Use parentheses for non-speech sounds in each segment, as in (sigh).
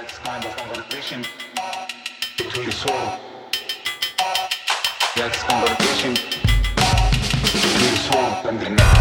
That's kind of conversation between the soul. That's conversation between the soul and the mind.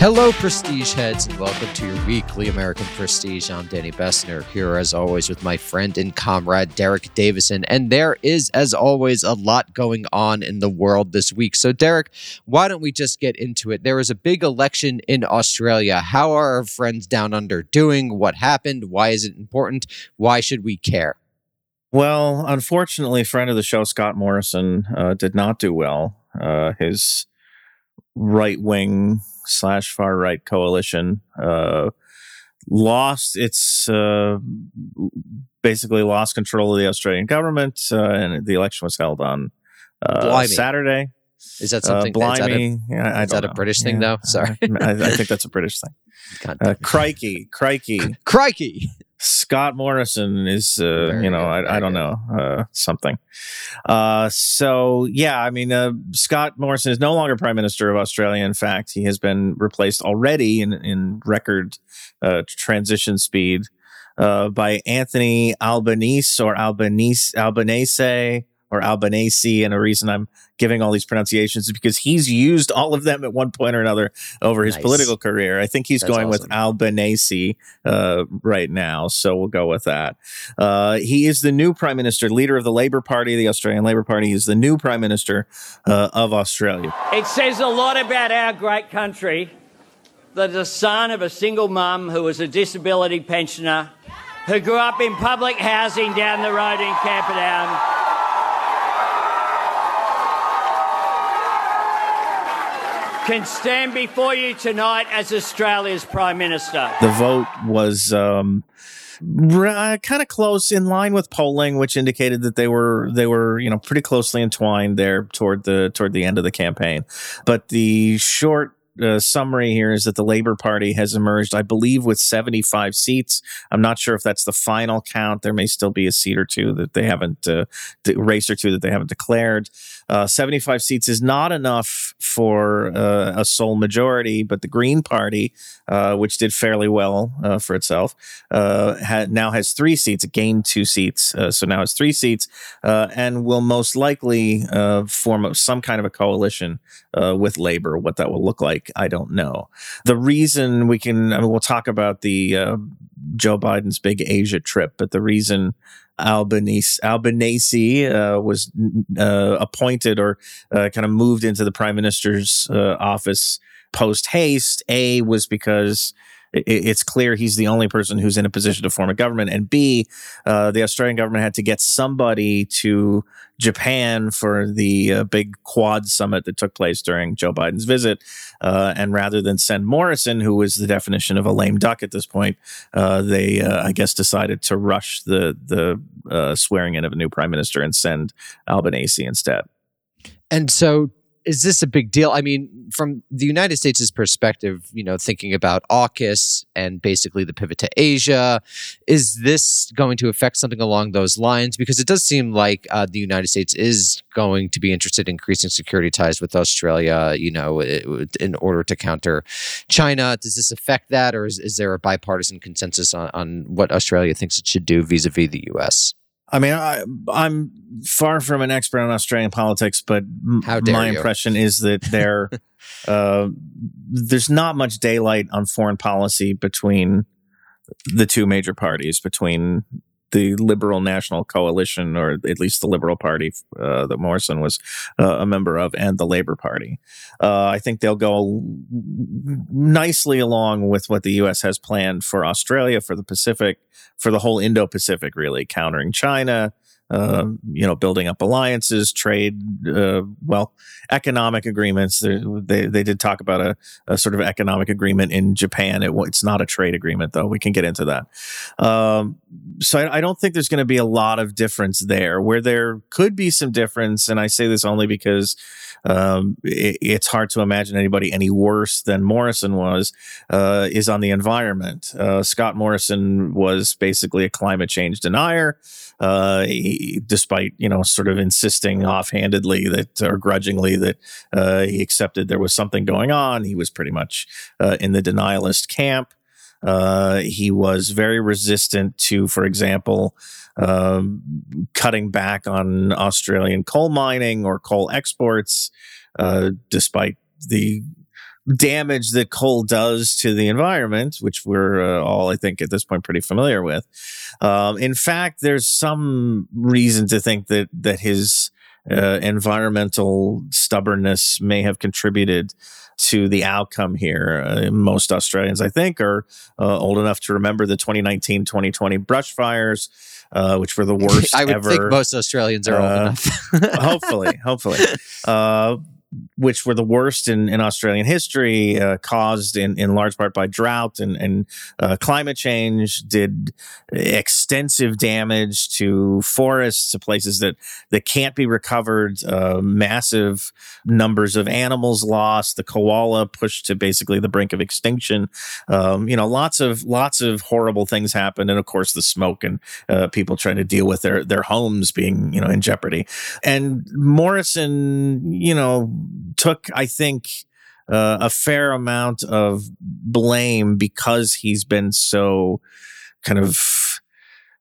Hello, Prestige heads, and welcome to your weekly American Prestige. I'm Danny Bessner, here as always with my friend and comrade Derek Davison. And there is, as always, a lot going on in the world this week. So, Derek, why don't we just get into it? There was a big election in Australia. How are our friends down under doing? What happened? Why is it important? Why should we care? Well, unfortunately, friend of the show Scott Morrison uh, did not do well. Uh, his right wing slash far right coalition uh, lost its uh, basically lost control of the Australian government, uh, and the election was held on uh, Saturday. Is that Uh, something? is that a- blimey, yeah, is that a. British thing, though? Sorry. (laughs) I, I think that's a British thing. (laughs) Uh, crikey, crikey. (laughs) Crikey! Scott Morrison is, uh, you know, I, I don't know, uh, something. Uh, so, yeah, I mean, uh, Scott Morrison is no longer Prime Minister of Australia. In fact, he has been replaced already in, in record uh, transition speed uh, by Anthony Albanese or Albanese, Albanese or Albanese. And the reason I'm giving all these pronunciations is because he's used all of them at one point or another over his Nice. political career. I think he's That's going awesome. with Albanese uh, right now. So we'll go with that. Uh, he is the new prime minister, leader of the Labor Party, the Australian Labor Party. He's the new prime minister uh, of Australia. It says a lot about our great country that the son of a single mum who was a disability pensioner who grew up in public housing down the road in Camperdown. Can stand before you tonight as Australia's Prime Minister. The vote was um, kind of close, in line with polling, which indicated that they were they were you know pretty closely entwined there toward the toward the end of the campaign. But the short uh, summary here is that the Labor Party has emerged, I believe, with 75 seats. I'm not sure if that's the final count. There may still be a seat or two that they haven't, uh, race or two that they haven't declared. Uh, 75 seats is not enough for uh, a sole majority, but the Green Party, uh, which did fairly well uh, for itself, uh, ha- now has three seats, it gained two seats. Uh, so now has three seats and will most likely form some kind of a coalition with Labor. What that will look like, I don't know. The reason we can, I mean, we'll talk about the Joe Biden's big Asia trip, but the reason Albanese Albanese uh, was uh, appointed or uh, kind of moved into the prime minister's uh, office post haste. A was because i- it's clear he's the only person who's in a position to form a government, and B, uh, the Australian government had to get somebody to Japan for the uh, big Quad summit that took place during Joe Biden's visit, uh, and rather than send Morrison, who was the definition of a lame duck at this point, uh, they, uh, I guess, decided to rush the the uh, swearing in of a new prime minister and send Albanese instead. And so, is this a big deal? I mean, from the United States' perspective, you know, thinking about AUKUS and basically the pivot to Asia, is this going to affect something along those lines? Because it does seem like uh, the United States is going to be interested in increasing security ties with Australia, you know, in order to counter China. Does this affect that, or is, is there a bipartisan consensus on, on what Australia thinks it should do vis a vis the U.S.? I mean, I, I'm far from an expert on Australian politics, but my you. impression is that there, (laughs) uh, there's not much daylight on foreign policy between the two major parties, between the Liberal National Coalition, or at least the Liberal Party uh, that Morrison was uh, a member of, and the Labor Party. Uh, I think they'll go nicely along with what the U.S. has planned for Australia, for the Pacific, for the whole Indo-Pacific, really countering China. Uh, you know, building up alliances, trade, uh, well, economic agreements. They, they they did talk about a, a sort of economic agreement in Japan. It, it's not a trade agreement, though. We can get into that. Um, so I, I don't think there's going to be a lot of difference there. Where there could be some difference, and I say this only because um, it, it's hard to imagine anybody any worse than Morrison was, uh, is on the environment. Uh, Scott Morrison was basically a climate change denier. Uh, he, despite you know, sort of insisting offhandedly that or grudgingly that uh, he accepted there was something going on, he was pretty much uh, in the denialist camp. Uh, he was very resistant to, for example, um, cutting back on Australian coal mining or coal exports, uh, despite the damage that coal does to the environment, which we're uh, all, I think, at this point pretty familiar with. Um, in fact, there's some reason to think that that his uh, environmental stubbornness may have contributed to the outcome here. Uh, most Australians, I think, are uh, old enough to remember the 2019 2020 brush fires. Uh, which were the (laughs) worst I would ever. think most Australians are old Uh, enough. (laughs) hopefully, hopefully, uh, which were the worst in, in Australian history, uh, caused in, in large part by drought and, and uh, climate change, did extensive damage to forests, to places that, that can't be recovered, uh, massive numbers of animals lost, the koala pushed to basically the brink of extinction. Um, you know, lots of lots of horrible things happened, and of course the smoke and uh, people trying to deal with their their homes being you know in jeopardy. And Morrison, you know, took I think uh, a fair amount of blame because he's been so kind of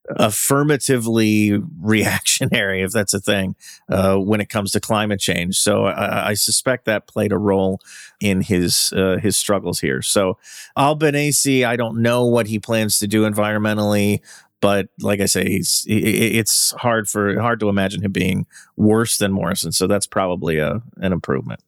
affirmatively (laughs) reactionary, if that's a thing, uh, when it comes to climate change. So I, I suspect that played a role in his uh, his struggles here. So Albanese, I don't know what he plans to do environmentally, but like I say, he's i- it's hard for hard to imagine him being worse than Morrison. So that's probably a an improvement.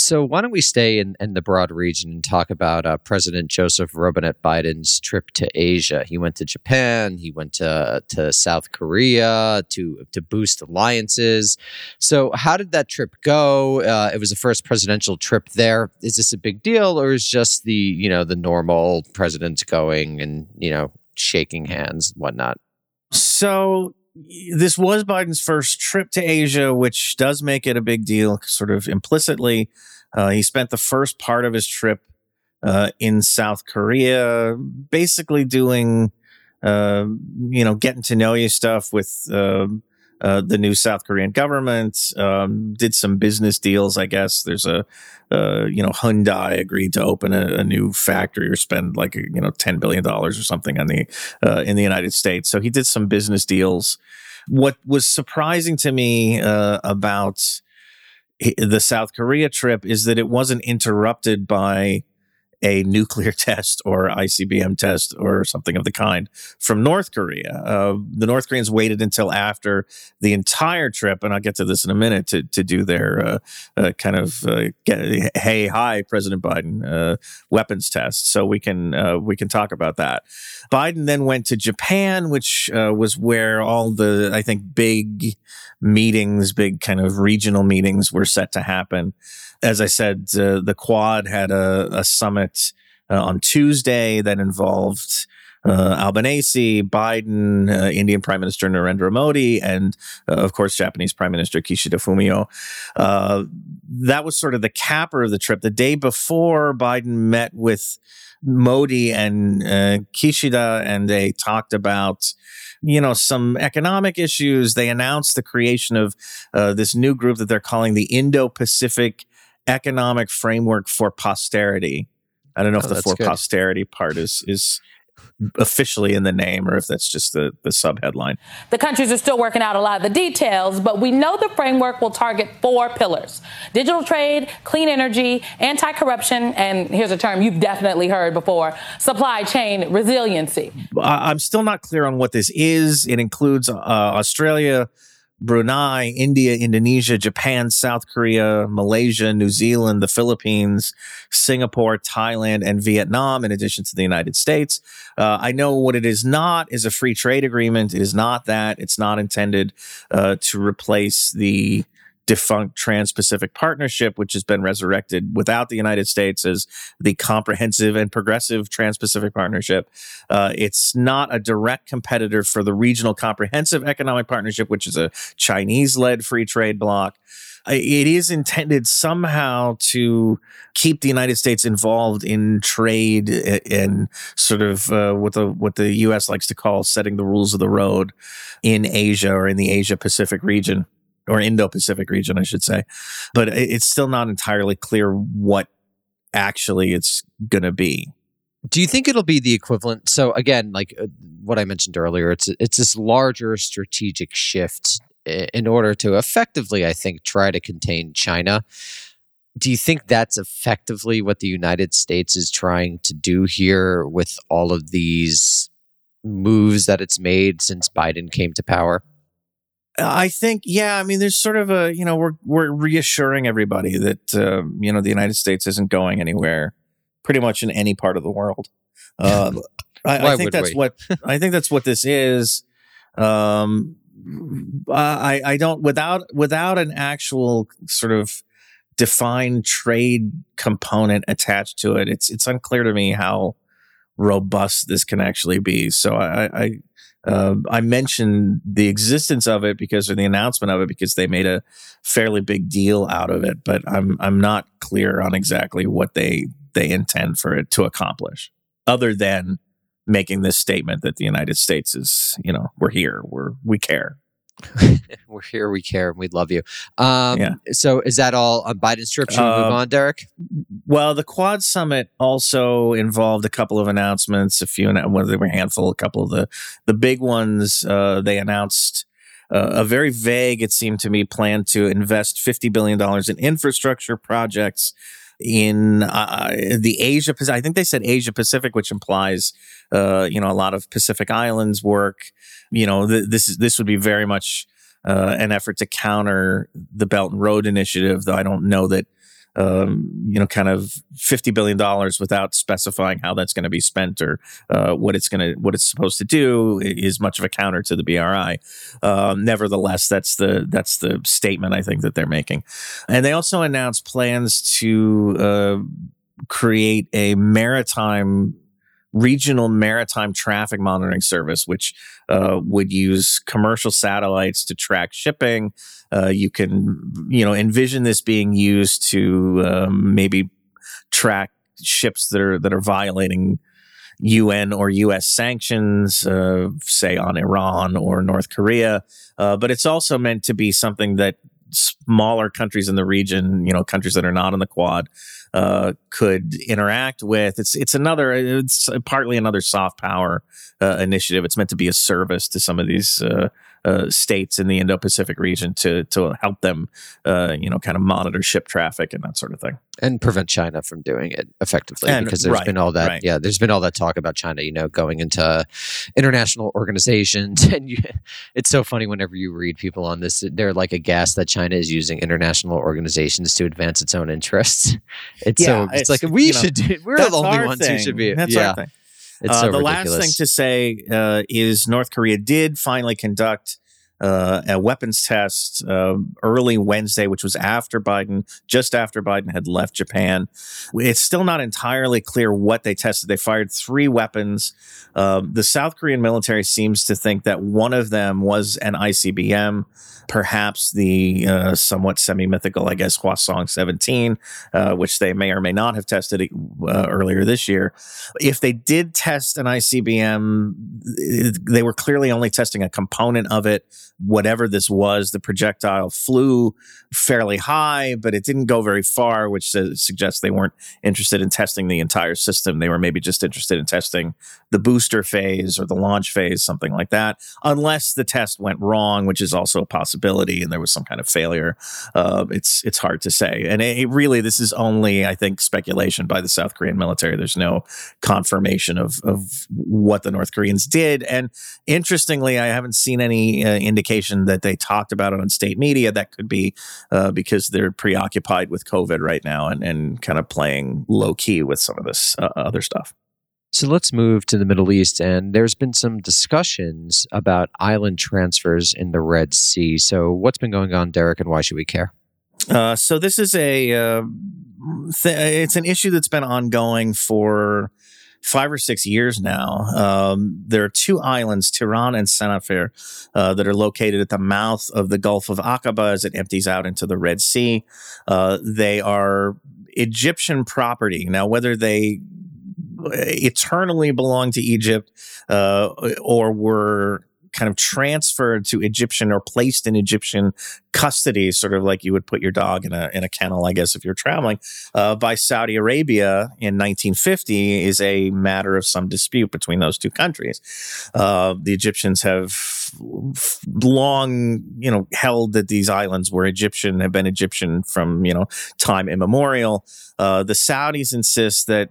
So why don't we stay in, in the broad region and talk about uh, President Joseph Robinette Biden's trip to Asia? He went to Japan. He went to to South Korea to to boost alliances. So how did that trip go? Uh, it was the first presidential trip there. Is this a big deal, or is just the you know the normal president going and you know shaking hands whatnot? So this was Biden's first trip to Asia, which does make it a big deal, sort of implicitly. Uh, he spent the first part of his trip uh, in South Korea, basically doing, uh, you know, getting to know you stuff with um uh, the new South Korean government. Um, did some business deals, I guess. There's a, uh, you know, Hyundai agreed to open a, a new factory or spend like you know ten billion dollars or something on the uh, in the United States. So he did some business deals. What was surprising to me uh, about the South Korea trip is that it wasn't interrupted by a nuclear (laughs) test or ICBM test or something of the kind from North Korea. Uh, the North Koreans waited until after the entire trip, and I'll get to this in a minute, to, to do their uh, uh, kind of uh, get, hey, hi, President Biden uh, weapons test. So we can uh, we can talk about that. Biden then went to Japan, which was where all the I think big meetings, big kind of regional meetings, were set to happen. As I said, uh, the Quad had a, a summit uh, on Tuesday that involved. Uh, Albanese, Biden, uh, Indian Prime Minister Narendra Modi, and uh, of course Japanese Prime Minister Kishida Fumio. Uh, that was sort of the capper of the trip. The day before, Biden met with Modi and uh, Kishida, and they talked about, you know, some economic issues. They announced the creation of uh, this new group that they're calling the Indo-Pacific Economic Framework for Prosperity. I don't know Oh, if the for good. prosperity part is is officially in the name or if that's just the the sub headline. The countries are still working out a lot of the details, but we know the framework will target four pillars digital trade, clean energy, anti corruption, and here's a term you've definitely heard before supply chain resiliency. I- I'm still not clear on what this is. It includes uh, Australia, Brunei, India, Indonesia, Japan, South Korea, Malaysia, New Zealand, the Philippines, Singapore, Thailand, and Vietnam, in addition to the United States. Uh, I know what it is not is a free trade agreement. It is not that. It's not intended uh, to replace the defunct Trans-Pacific Partnership, which has been resurrected without the United States as the comprehensive and progressive Trans-Pacific Partnership. Uh, it's not a direct competitor for the Regional Comprehensive Economic Partnership, which is a Chinese-led free trade bloc. It is intended somehow to keep the United States involved in trade and sort of uh, what the what the U.S. likes to call setting the rules of the road in Asia or in the Asia Pacific region or Indo Pacific region, I should say. But it's still not entirely clear what actually it's going to be. Do you think it'll be the equivalent? So again, like uh, what I mentioned earlier, it's it's this larger strategic shift in order to effectively, I think, try to contain China. Do you think that's effectively what the United States is trying to do here with all of these moves that it's made since Biden came to power? I think, yeah. I mean, there's sort of a, you know, we're we're reassuring everybody that um, you know the United States isn't going anywhere, pretty much in any part of the world. (laughs) Um, I, I think that's we? what I think that's what this is. Um, I I don't without without an actual sort of defined trade component attached to it. It's it's unclear to me how robust this can actually be. So I, I uh, I mentioned the existence of it because of the announcement of it because they made a fairly big deal out of it, but I'm I'm not clear on exactly what they they intend for it to accomplish, other than making this statement that the United States is, you know, we're here, we're we care. (laughs) We're here, we care, and we love you. Um, Yeah. So is that all on Biden's trip? Should we move Um, on, Derek? Well, the Quad Summit also involved a couple of announcements. A few, well, there were a handful. A couple of the the big ones. Uh, they announced uh, a very vague, it seemed to me, plan to invest fifty billion dollars in infrastructure projects in uh, the Asia. Pac- I think they said Asia Pacific, which implies uh, you know a lot of Pacific Islands work. You know, th- this is this would be very much uh, an effort to counter the Belt and Road Initiative, though I don't know that um, you know, kind of fifty billion dollars without specifying how that's going to be spent or uh, what it's going to what it's supposed to do is much of a counter to the BRI. Um, nevertheless, that's the that's the statement I think that they're making, and they also announced plans to uh, create a maritime regional maritime traffic monitoring service, which uh, would use commercial satellites to track shipping. Uh, you can, you know, envision this being used to um, maybe track ships that are that are violating UN or US sanctions, uh, say on Iran or North Korea. Uh, but it's also meant to be something that smaller countries in the region, you know, countries that are not in the Quad, uh, could interact with. It's it's another it's partly another soft power uh, initiative. It's meant to be a service to some of these uh, uh, states in the Indo-Pacific region to to help them, uh, you know, kind of monitor ship traffic and that sort of thing. and prevent China from doing it effectively And- because there's right, been all that right. yeah there's been all that talk about China you know going into international organizations (laughs) and you, it's so funny whenever you read people on this they're like a aghast that China is using international organizations to advance its own interests (laughs) it's so it's, it's, like we you know, should do we're the only ones who should be That's yeah our thing. It's Uh, so the ridiculous last thing to say uh, is North Korea did finally conduct uh, a weapons test uh, early Wednesday, which was after Biden, just after Biden had left Japan. It's still not entirely clear what they tested. They fired three weapons. Um, the South Korean military seems to think that one of them was an ICBM, perhaps the uh, somewhat semi mythical, I guess, Hwasong 17, uh, which they may or may not have tested uh, earlier this year if they did test an ICBM, they were clearly only testing a component of it. Whatever this was, the projectile flew fairly high, but it didn't go very far, which suggests they weren't interested in testing the entire system. They were maybe just interested in testing the booster phase or the launch phase, something like that, unless the test went wrong, which is also a possibility, and there was some kind of failure. Uh, it's it's hard to say, and it, it really this is only I think speculation by the South Korean military. There's no confirmation of of what the North Koreans did, and interestingly, I haven't seen any uh, indication that they talked about it on state media. That could be uh, because they're preoccupied with COVID right now and and kind of playing low key with some of this uh, other stuff. So let's move to the Middle East. And there's been some discussions about island transfers in the Red Sea. So, what's been going on, Derek, and why should we care? Uh, so this is a uh, th- it's an issue that's been ongoing for five or six years now. Um, there are two islands, Tiran and Sanafir, uh, that are located at the mouth of the Gulf of Aqaba as it empties out into the Red Sea. Uh, they are Egyptian property. Now, whether they eternally belong to Egypt uh, or were kind of transferred to Egyptian or placed in Egyptian custody, sort of like you would put your dog in a in a kennel, I guess, if you're traveling, uh, by Saudi Arabia in 1950 is a matter of some dispute between those two countries. Uh, the Egyptians have long, you know, held that these islands were Egyptian, have been Egyptian from you know time immemorial. Uh, the Saudis insist that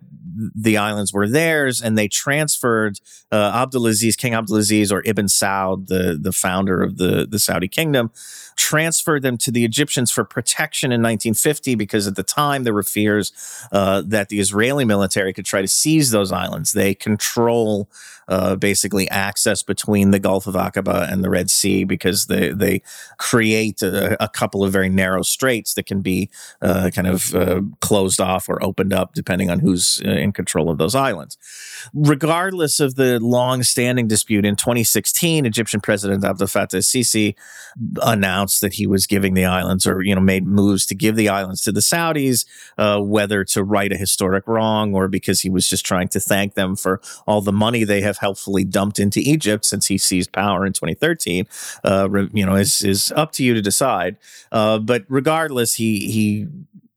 the islands were theirs, and they transferred uh, Abdulaziz, King Abdulaziz, or Ibn Saud, the the founder of the the Saudi kingdom transferred them to the Egyptians for protection in 1950 because at the time there were fears uh, that the Israeli military could try to seize those islands. They control uh, basically access between the Gulf of Aqaba and the Red Sea because they they create a, a couple of very narrow straits that can be uh, kind of uh, closed off or opened up depending on who's uh, in control of those islands. Regardless of the long-standing dispute, in 2016, Egyptian President Abdel Fattah Sisi announced that he was giving the islands, or you know, made moves to give the islands to the Saudis, uh, whether to right a historic wrong or because he was just trying to thank them for all the money they have have helpfully dumped into Egypt since he seized power in 2013. Uh, you know, is is up to you to decide. Uh, but regardless, he he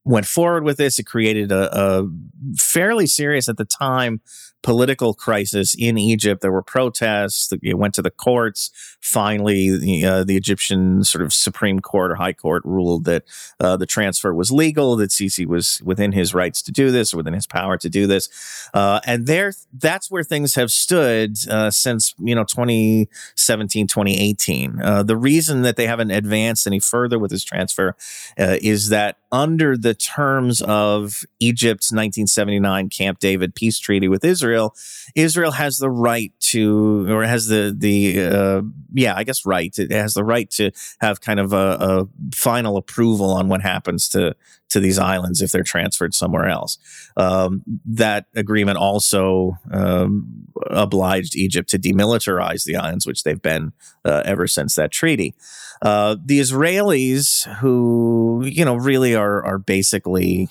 went forward with this. It created a, a fairly serious at the time political crisis in Egypt. There were protests. It went to the courts. Finally, the, uh, the Egyptian sort of Supreme Court or High Court ruled that uh, the transfer was legal, that Sisi was within his rights to do this within his power to do this. Uh, and there, that's where things have stood uh, since, you know, 2017, 2018. Uh, the reason that they haven't advanced any further with this transfer uh, is that under the terms of Egypt's 1979 Camp David peace treaty with Israel, Israel has the right to, or has the the uh, yeah, I guess right. It has the right to have kind of a, a final approval on what happens to to these islands if they're transferred somewhere else. Um, that agreement also um, obliged Egypt to demilitarize the islands, which they've been uh, ever since that treaty. Uh, the Israelis, who you know really are are basically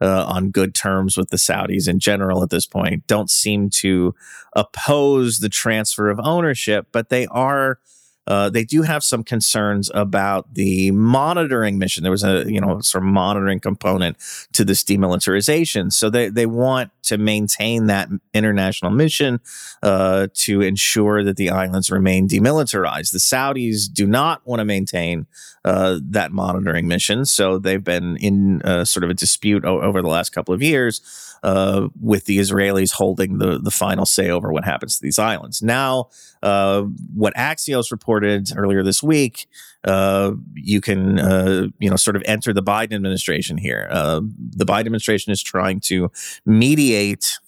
uh, on good terms with the Saudis in general at this point, don't seem to oppose the transfer of ownership, but they are uh, they do have some concerns about the monitoring mission. There was a you know sort of monitoring component to this demilitarization, so they they want to maintain that international mission uh, to ensure that the islands remain demilitarized. The Saudis do not want to maintain uh, that monitoring mission, so they've been in uh, sort of a dispute o- over the last couple of years uh, with the Israelis holding the the final say over what happens to these islands. Now, uh, what Axios reported earlier this week, uh, you can uh, you know sort of enter the Biden administration here. Uh, the Biden administration is trying to mediate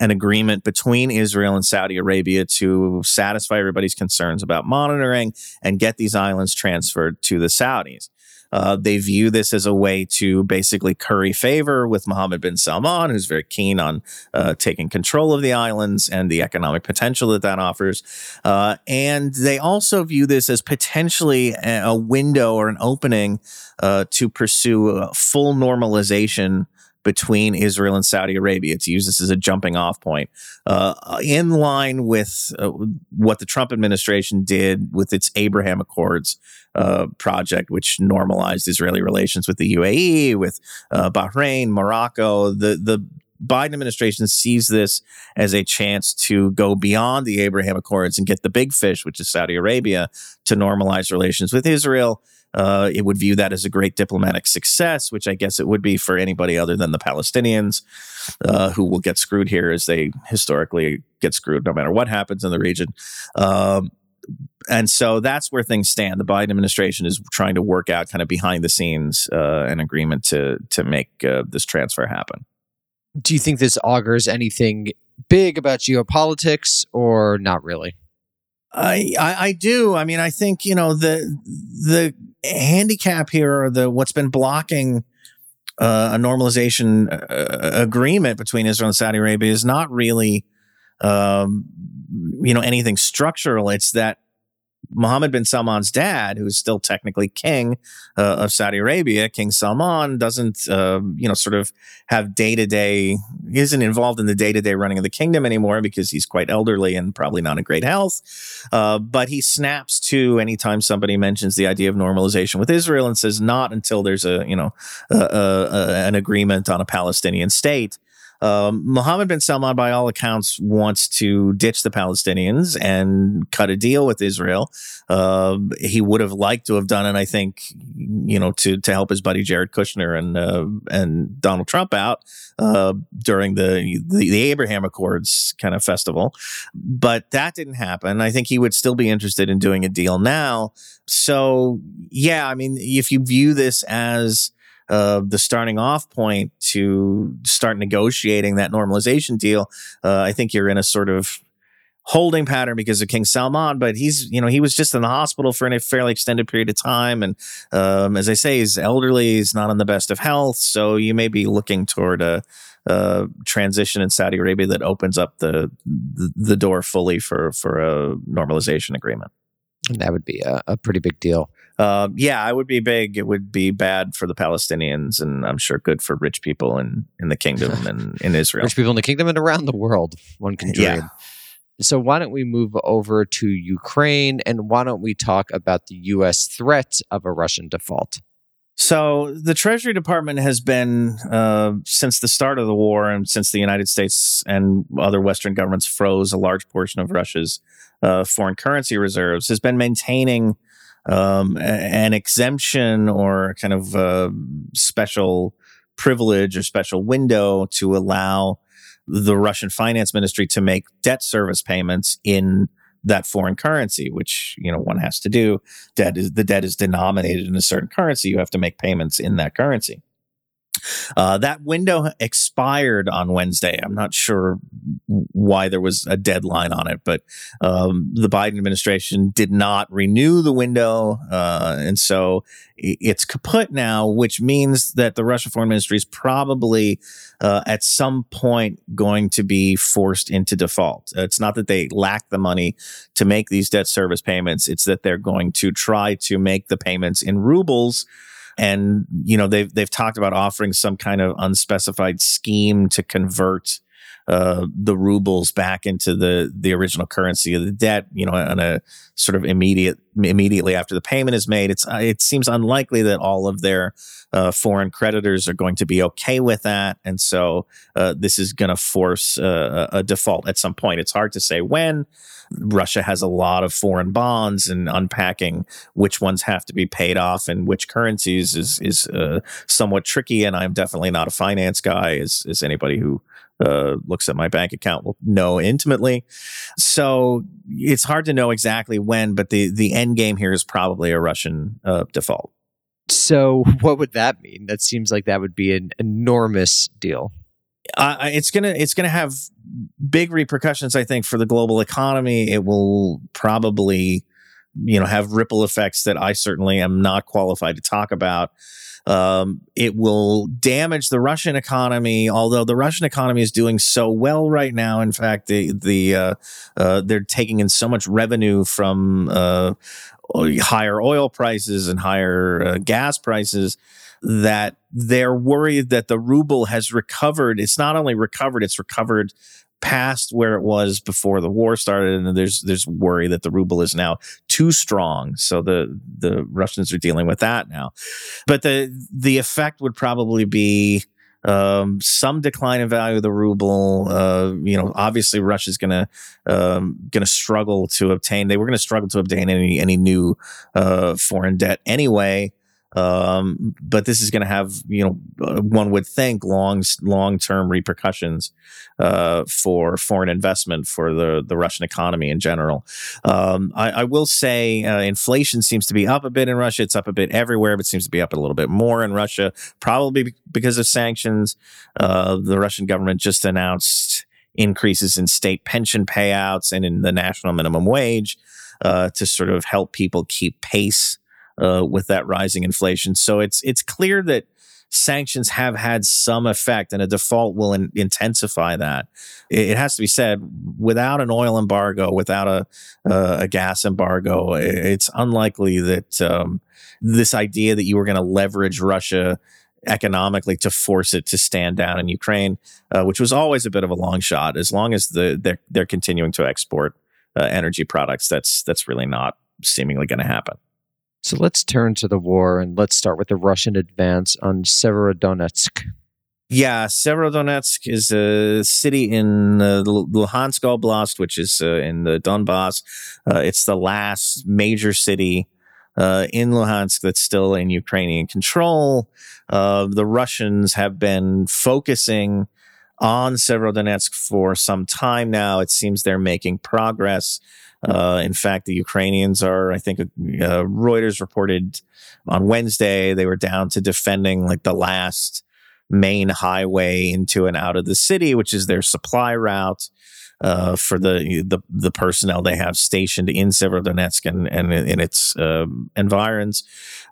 an agreement between Israel and Saudi Arabia to satisfy everybody's concerns about monitoring and get these islands transferred to the Saudis. Uh, they view this as a way to basically curry favor with Mohammed bin Salman, who's very keen on uh, taking control of the islands and the economic potential that that offers. Uh, and they also view this as potentially a window or an opening uh, to pursue full normalization between Israel and Saudi Arabia to use this as a jumping off point, uh, in line with uh, what the Trump administration did with its Abraham Accords uh, project, which normalized Israeli relations with the UAE, with uh, Bahrain, Morocco. The the Biden administration sees this as a chance to go beyond the Abraham Accords and get the big fish, which is Saudi Arabia, to normalize relations with Israel uh, it would view that as a great diplomatic success, which I guess it would be for anybody other than the Palestinians, uh, who will get screwed here as they historically get screwed no matter what happens in the region. Um, and so that's where things stand. The Biden administration is trying to work out kind of behind the scenes uh, an agreement to to make uh, this transfer happen. Do you think this augurs anything big about geopolitics, or not really? I, I, do. I mean, I think you know the the handicap here, or the what's been blocking uh, a normalization uh, agreement between Israel and Saudi Arabia is not really, um, you know, anything structural. It's that Mohammed bin Salman's dad, who's still technically king uh, of Saudi Arabia, King Salman, doesn't, uh, you know, sort of have day to day, isn't involved in the day to day running of the kingdom anymore because he's quite elderly and probably not in great health. Uh, but he snaps to anytime somebody mentions the idea of normalization with Israel and says, not until there's a, you know, an agreement on a Palestinian state. Um, Mohammed bin Salman, by all accounts, wants to ditch the Palestinians and cut a deal with Israel. Uh, he would have liked to have done it, I think, you know, to to help his buddy Jared Kushner and uh, and Donald Trump out uh, during the, the, the Abraham Accords kind of festival, but that didn't happen. I think he would still be interested in doing a deal now. So, yeah, I mean, if you view this as uh, the starting off point to start negotiating that normalization deal, uh, I think you're in a sort of holding pattern because of King Salman, but he's, you know, he was just in the hospital for a fairly extended period of time. And um, as I say, he's elderly, he's not in the best of health. So you may be looking toward a, transition in Saudi Arabia that opens up the, the, the door fully for, for a normalization agreement. And that would be a, a pretty big deal. Uh, yeah, I would be big. It would be bad for the Palestinians, and I'm sure good for rich people in, in the kingdom (laughs) and in Israel. Rich people in the kingdom and around the world. One can dream. Yeah. So, why don't we move over to Ukraine and why don't we talk about the U.S. threat of a Russian default? So, the Treasury Department has been, uh, since the start of the war and since the United States and other Western governments froze a large portion of Russia's uh, foreign currency reserves, has been maintaining um, an exemption or kind of a special privilege or special window to allow the Russian finance ministry to make debt service payments in that foreign currency, which you know one has to do. Debt is the debt is denominated in a certain currency. You have to make payments in that currency. Uh, that window expired on Wednesday. I'm not sure why there was a deadline on it, but um, the Biden administration did not renew the window. Uh, and so it's kaput now, which means that the Russian foreign ministry is probably uh, at some point going to be forced into default. It's not that they lack the money to make these debt service payments, it's that they're going to try to make the payments in rubles and you know they've they've talked about offering some kind of unspecified scheme to convert uh, the rubles back into the the original currency of the debt. You know, on a sort of immediate immediately after the payment is made. It's uh, it seems unlikely that all of their uh, foreign creditors are going to be okay with that, and so uh, this is going to force uh, a default at some point. It's hard to say when. Russia has a lot of foreign bonds, and unpacking which ones have to be paid off and which currencies is is somewhat tricky. And I'm definitely not a finance guy, as as anybody who uh, looks at my bank account will know intimately. So it's hard to know exactly when, but the the end game here is probably a Russian uh, default. So what would that mean? That seems like that would be an enormous deal. Uh, it's gonna it's gonna have big repercussions. I think for the global economy, it will probably you know have ripple effects that I certainly am not qualified to talk about. Um, it will damage the Russian economy, although the Russian economy is doing so well right now. In fact, the the uh, uh, they're taking in so much revenue from uh, higher oil prices and higher uh, gas prices that they're worried that the ruble has recovered. It's not only recovered; it's recovered past where it was before the war started, and there's there's worry that the ruble is now too strong. So the the Russians are dealing with that now. But the the effect would probably be um, some decline in value of the ruble. Uh, you know, obviously Russia's gonna um, gonna struggle to obtain. They were gonna struggle to obtain any any new uh, foreign debt anyway. Um, but this is going to have, you know, uh, one would think long, long term repercussions uh, for foreign investment for the the Russian economy in general. Um, I, I, will say uh, inflation seems to be up a bit in Russia. It's up a bit everywhere, but seems to be up a little bit more in Russia, probably because of sanctions. Uh, the Russian government just announced increases in state pension payouts and in the national minimum wage uh, to sort of help people keep pace uh, with that rising inflation. So it's it's clear that sanctions have had some effect, and a default will in, intensify that. It, it, has to be said, without an oil embargo, without a uh, a gas embargo, it's unlikely that um, this idea that you were going to leverage Russia economically to force it to stand down in Ukraine, uh, which was always a bit of a long shot. As long as the they're, they're continuing to export uh, energy products, that's that's really not seemingly going to happen. So let's turn to the war and let's start with the Russian advance on Severodonetsk. Yeah, Severodonetsk is a city in uh, the Luhansk Oblast, which is uh, in the Donbass. Uh, it's the last major city uh, in Luhansk that's still in Ukrainian control. Uh, the Russians have been focusing on Severodonetsk for some time now. It seems they're making progress. Uh, in fact, the Ukrainians are, I think, uh, Reuters reported on Wednesday they were down to defending like the last main highway into and out of the city, which is their supply route. Uh, for the, the the personnel they have stationed in Severodonetsk and, and in its um, environs.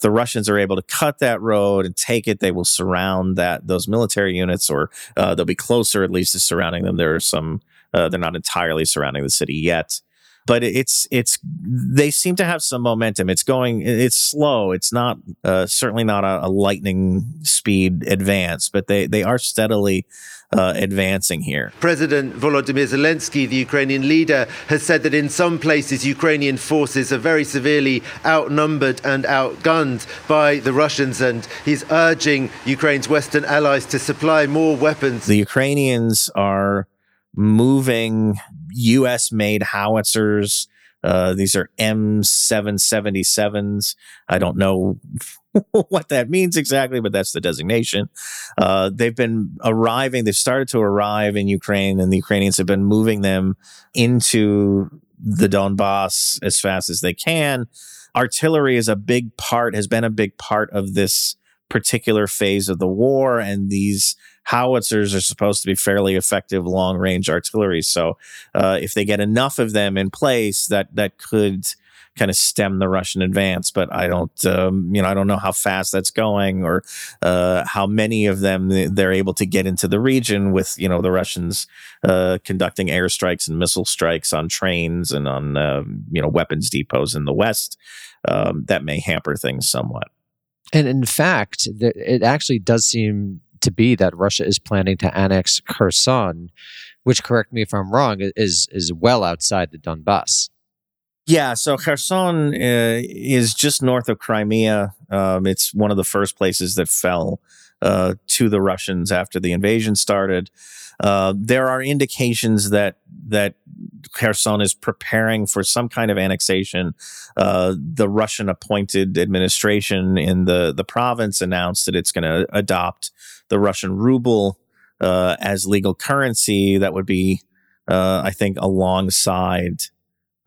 The Russians are able to cut that road and take it. They will surround that those military units, or uh, they'll be closer at least to surrounding them. There are some. Uh, they're not entirely surrounding the city yet but it's it's they seem to have some momentum. It's going it's slow. It's not uh, certainly not a, a, lightning speed advance, but they they are steadily uh, advancing here. President Volodymyr Zelensky, the Ukrainian leader, has said that in some places Ukrainian forces are very severely outnumbered and outgunned by the Russians, and he's urging Ukraine's Western allies to supply more weapons. The Ukrainians are moving US made howitzers. Uh, these are M777s. I don't know (laughs) what that means exactly, but that's the designation. Uh, they've been arriving, they've started to arrive in Ukraine, and the Ukrainians have been moving them into the Donbass as fast as they can. Artillery is a big part, has been a big part of this particular phase of the war, and these howitzers are supposed to be fairly effective long range artillery. So uh, if they get enough of them in place, that that could kind of stem the Russian advance. But I don't, um, you know, I don't know how fast that's going or uh, how many of them they're able to get into the region with, you know, the Russians uh, conducting airstrikes and missile strikes on trains and on, uh, you know, weapons depots in the West. Um, that may hamper things somewhat. And in fact, it actually does seem to be that Russia is planning to annex Kherson, which, correct me if I'm wrong, is is well outside the Donbass. Yeah, so Kherson uh, is just north of Crimea. Um, it's one of the first places that fell uh, to the Russians after the invasion started. Uh, there are indications that that Kherson is preparing for some kind of annexation. Uh, the Russian appointed administration in the the province announced that it's going to adopt the Russian ruble uh, as legal currency. That would be, uh, I think, alongside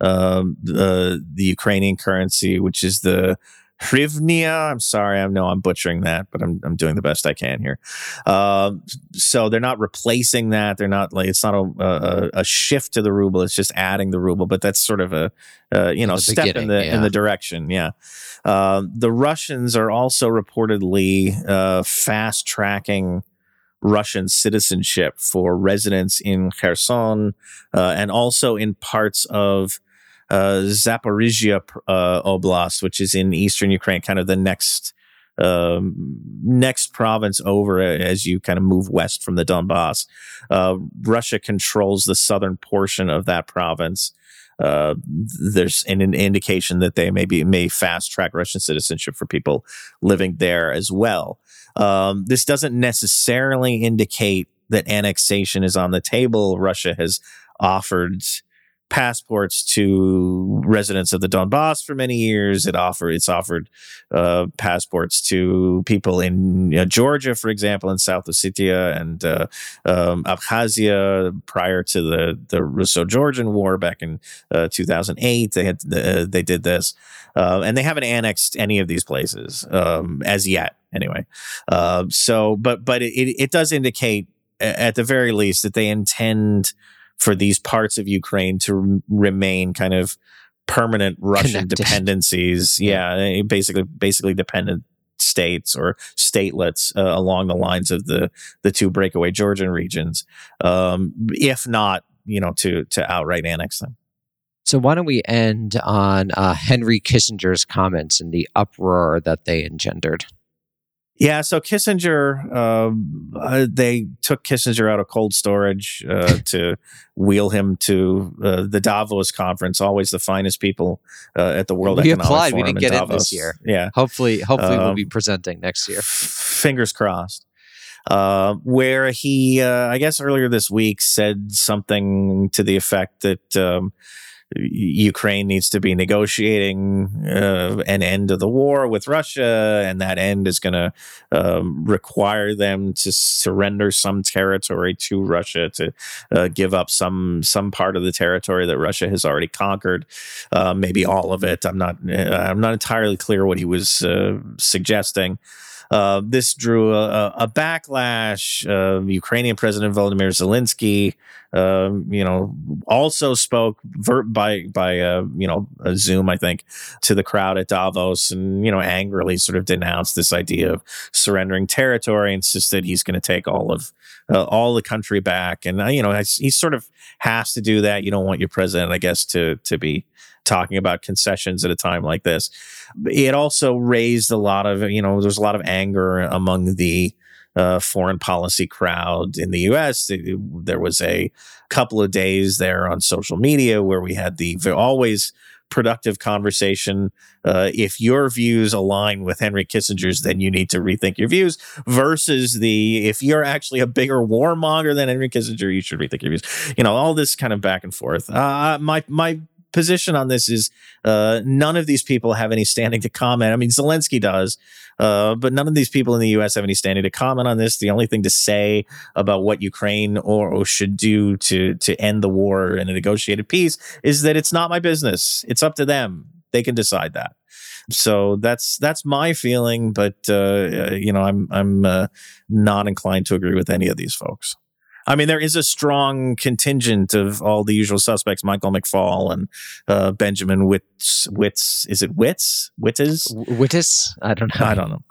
um, the the Ukrainian currency, which is the Hrivnia. I'm sorry, I know I'm butchering that, but I'm I'm doing the best I can here. Um, so they're not replacing that. They're not like it's not a, a, a shift to the ruble. It's just adding the ruble. But that's sort of a uh, you know step in the yeah. in the direction. Yeah. Uh, the Russians are also reportedly uh, fast tracking. Russian citizenship for residents in Kherson uh, and also in parts of uh, Zaporizhia uh, Oblast, which is in eastern Ukraine, kind of the next um, next province over as you kind of move west from the Donbass. Uh, Russia controls the southern portion of that province. Uh, there's an, an, indication that they maybe may fast track Russian citizenship for people living there as well. Um, this doesn't necessarily indicate that annexation is on the table. Russia has offered passports to residents of the Donbass for many years. It offered it's offered uh, passports to people in you know, Georgia, for example, in South Ossetia and uh, um, Abkhazia prior to the the Russo-Georgian War back in uh, 2008. They had uh, they did this, uh, and they haven't annexed any of these places um, as yet. Anyway, uh, so but but it, it does indicate at the very least that they intend for these parts of Ukraine to remain kind of permanent Russian Connected. dependencies. Yeah, eh, basically, basically dependent states or statelets uh, along the lines of the the two breakaway Georgian regions, um, if not, you know, to to outright annex them. So why don't we end on uh, Henry Kissinger's comments and the uproar that they engendered? Yeah, so Kissinger, um, uh, they took Kissinger out of cold storage uh, (laughs) to wheel him to uh, the Davos conference. Always the finest people uh, at the World We Economic applied. We didn't get in Davos. this year. Yeah, Hopefully, hopefully we'll Um, be presenting next year. Fingers crossed. Uh, where he, uh, I guess earlier this week, said something to the effect that um, Ukraine needs to be negotiating uh, an end of the war with Russia, and that end is going to um, require them to surrender some territory to Russia to uh, give up some some part of the territory that Russia has already conquered, uh, maybe all of it. I'm not I'm not entirely clear what he was uh, suggesting. Uh, this drew a, a backlash. Uh, Ukrainian President Volodymyr Zelensky, um, you know, also spoke ver- by by uh, you know a Zoom, I think, to the crowd at Davos, and you know, angrily sort of denounced this idea of surrendering territory. Insisted he's going to take all of uh, all the country back, and you know, he sort of has to do that. You don't want your president, I guess, to to be talking about concessions at a time like this. It also raised a lot of, you know, there's a lot of anger among the uh, foreign policy crowd in the US. There was a couple of days there on social media where we had the always productive conversation. Uh, if your views align with Henry Kissinger's, then you need to rethink your views. Versus the if you're actually a bigger warmonger than Henry Kissinger, you should rethink your views. You know, all this kind of back and forth. Uh, my my position on this is uh, none of these people have any standing to comment. I mean, Zelensky does, uh, but none of these people in the U.S. have any standing to comment on this. The only thing to say about what Ukraine or, or should do to to end the war and a negotiated peace is that it's not my business. It's up to them. They can decide that. So that's that's my feeling, but uh, you know, I'm I'm uh, not inclined to agree with any of these folks. I mean, there is a strong contingent of all the usual suspects: Michael McFaul and uh, Benjamin Witz. Witz is it Witz? Wittes? Wittis? I don't know. I don't know.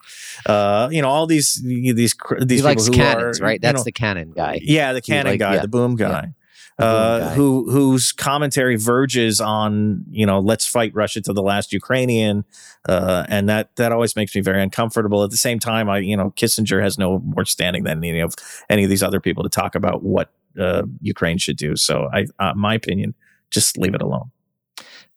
Uh, you know, all these these these He people likes who cannons, are, right? you That's know- the cannon guy. yeah, the cannon like- guy, yeah. the boom guy. Uh, who whose commentary verges on you know let's fight Russia to the last Ukrainian, uh, and that that always makes me very uncomfortable. At the same time, I you know Kissinger has no more standing than any of any of these other people to talk about what uh, Ukraine should do. So I, uh, my opinion, just leave it alone.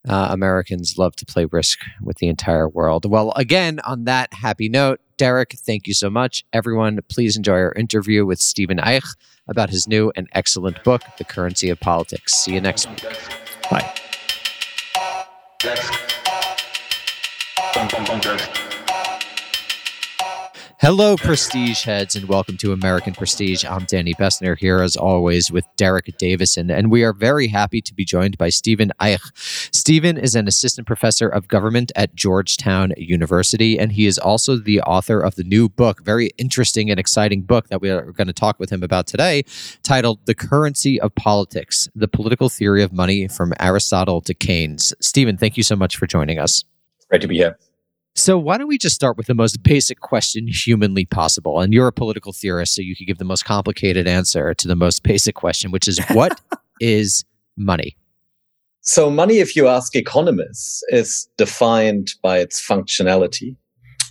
Uh, Americans love to play risk with the entire world. Well, again, on that happy note, Derek, thank you so much. Everyone, please enjoy our interview with Stefan Eich about his new and excellent book, The Currency of Politics. See you next week. Bye. Hello, Prestige heads, and welcome to American Prestige. I'm Danny Bessner here, as always, with Derek Davison, and we are very happy to be joined by Stefan Eich. Stefan is an assistant professor of government at Georgetown University, and he is also the author of the new book, very interesting and exciting book that we are going to talk with him about today, titled The Currency of Politics The Political Theory of Money from Aristotle to Keynes. Stefan, thank you so much for joining us. Great to be here. So, why don't we just start with the most basic question humanly possible? And you're a political theorist, so you could give the most complicated answer to the most basic question, which is what (laughs) is money? So, money, if you ask economists, is defined by its functionality,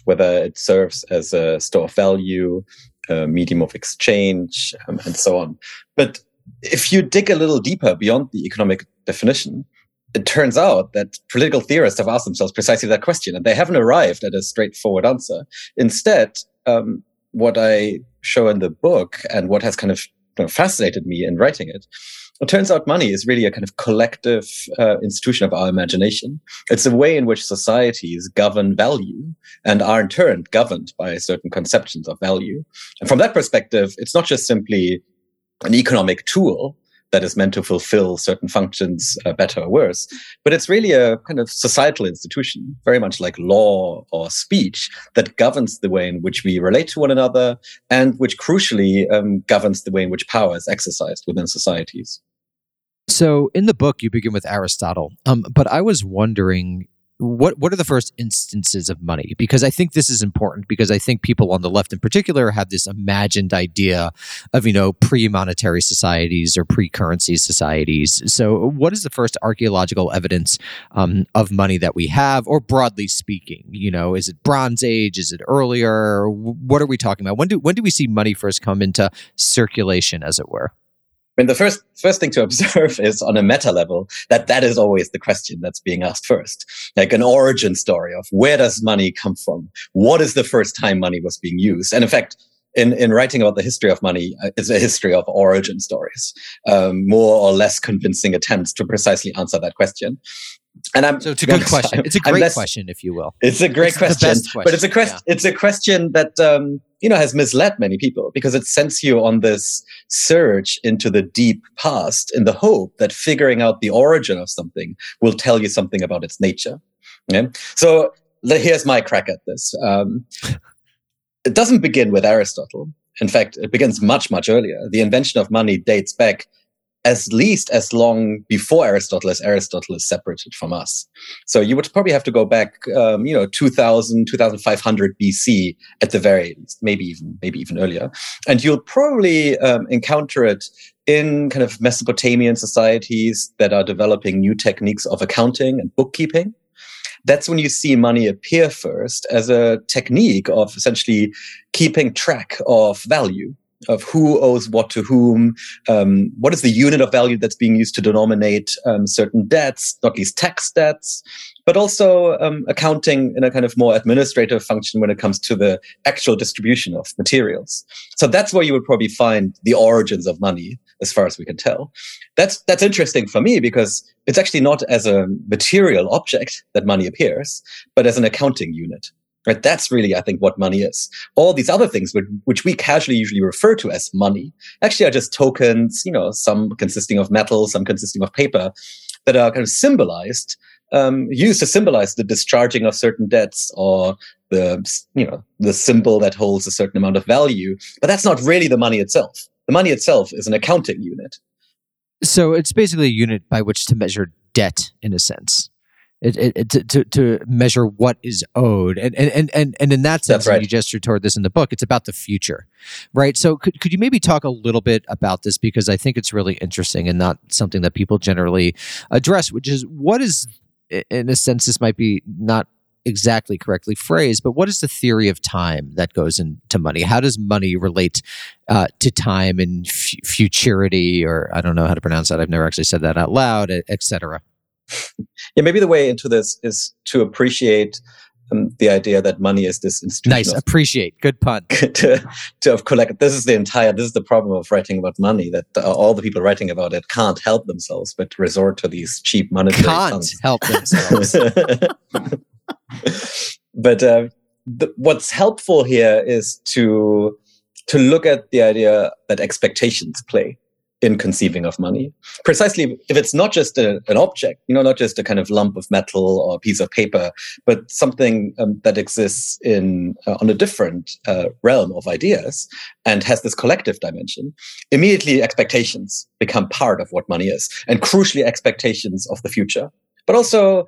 whether it serves as a store of value, a medium of exchange, um, and so on. But if you dig a little deeper beyond the economic definition, it turns out that political theorists have asked themselves precisely that question, and they haven't arrived at a straightforward answer. Instead, um, what I show in the book and what has kind of you know, fascinated me in writing it it turns out money is really a kind of collective uh, institution of our imagination. It's a way in which societies govern value and are in turn governed by certain conceptions of value. And from that perspective, it's not just simply an economic tool that is meant to fulfill certain functions uh, better or worse, but it's really a kind of societal institution, very much like law or speech, that governs the way in which we relate to one another and which crucially um, governs the way in which power is exercised within societies. So in the book, you begin with Aristotle, um, but I was wondering what what are the first instances of money? Because i think this is important because i think people on the left in particular have this imagined idea of you know pre-monetary societies or pre-currency societies. So what is the first archaeological evidence um, of money that we have? Or broadly speaking you know is it bronze age? Is it earlier? What are we talking about? When do when do we see money first come into circulation as it were I mean, the first first thing to (laughs) observe is on a meta level that that is always the question that's being asked first, like an origin story of where does money come from? What is the first time money was being used? And in fact, in, in writing about the history of money, uh, it's a history of origin stories, um, more or less convincing attempts to precisely answer that question. And I'm so it's a good (laughs) question. It's a great less, question, if you will. It's a great it's question, question, but it's a question. Yeah. It's a question that um, you know has misled many people because it sends you on this search into the deep past in the hope that figuring out the origin of something will tell you something about its nature. Okay? So here's my crack at this. Um, it doesn't begin with Aristotle. In fact, it begins much, much earlier. The invention of money dates back at least as long before Aristotle as Aristotle is separated from us. So you would probably have to go back, um, you know, 2000, 2500 BC at the very least, maybe even, maybe even earlier. And you'll probably um, encounter it in kind of Mesopotamian societies that are developing new techniques of accounting and bookkeeping. That's when you see money appear first as a technique of essentially keeping track of value of who owes what to whom, um, what is the unit of value that's being used to denominate um, certain debts, not least tax debts, but also um, accounting in a kind of more administrative function when it comes to the actual distribution of materials. So that's where you would probably find the origins of money, as far as we can tell. That's that's interesting for me because it's actually not as a material object that money appears, but as an accounting unit. Right? That's really, I think, what money is. All these other things, which we casually usually refer to as money, actually are just tokens, you know, some consisting of metal, some consisting of paper, that are kind of symbolized, um, used to symbolize the discharging of certain debts or the, you know, the symbol that holds a certain amount of value. But that's not really the money itself. The money itself is an accounting unit. So it's basically a unit by which to measure debt in a sense it, it, to, to, to measure what is owed. And, and, and, and in that sense, right. you gesture toward this in the book, it's about the future, right? So could, could you maybe talk a little bit about this? Because I think it's really interesting and not something that people generally address, which is what is, in a sense, this might be not exactly correctly phrased, but what is the theory of time that goes into money? How does money relate uh, to time and f- futurity, or I don't know how to pronounce that. I've never actually said that out loud, et cetera yeah, maybe the way into this is to appreciate um, the idea that money is this institution. Nice, of, appreciate. Good pun. (laughs) to, to have collect. This is the entire. This is the problem of writing about money. That uh, all the people writing about it can't help themselves, but resort to these cheap monetary. Can't funds. help themselves. (laughs) but uh, the, what's helpful here is to to look at the idea that expectations play in conceiving of money. Precisely if it's not just a, an object, you know, not just a kind of lump of metal or piece of paper, but something um, that exists in uh, on a different uh, realm of ideas and has this collective dimension. Immediately, expectations become part of what money is, and crucially, expectations of the future, but also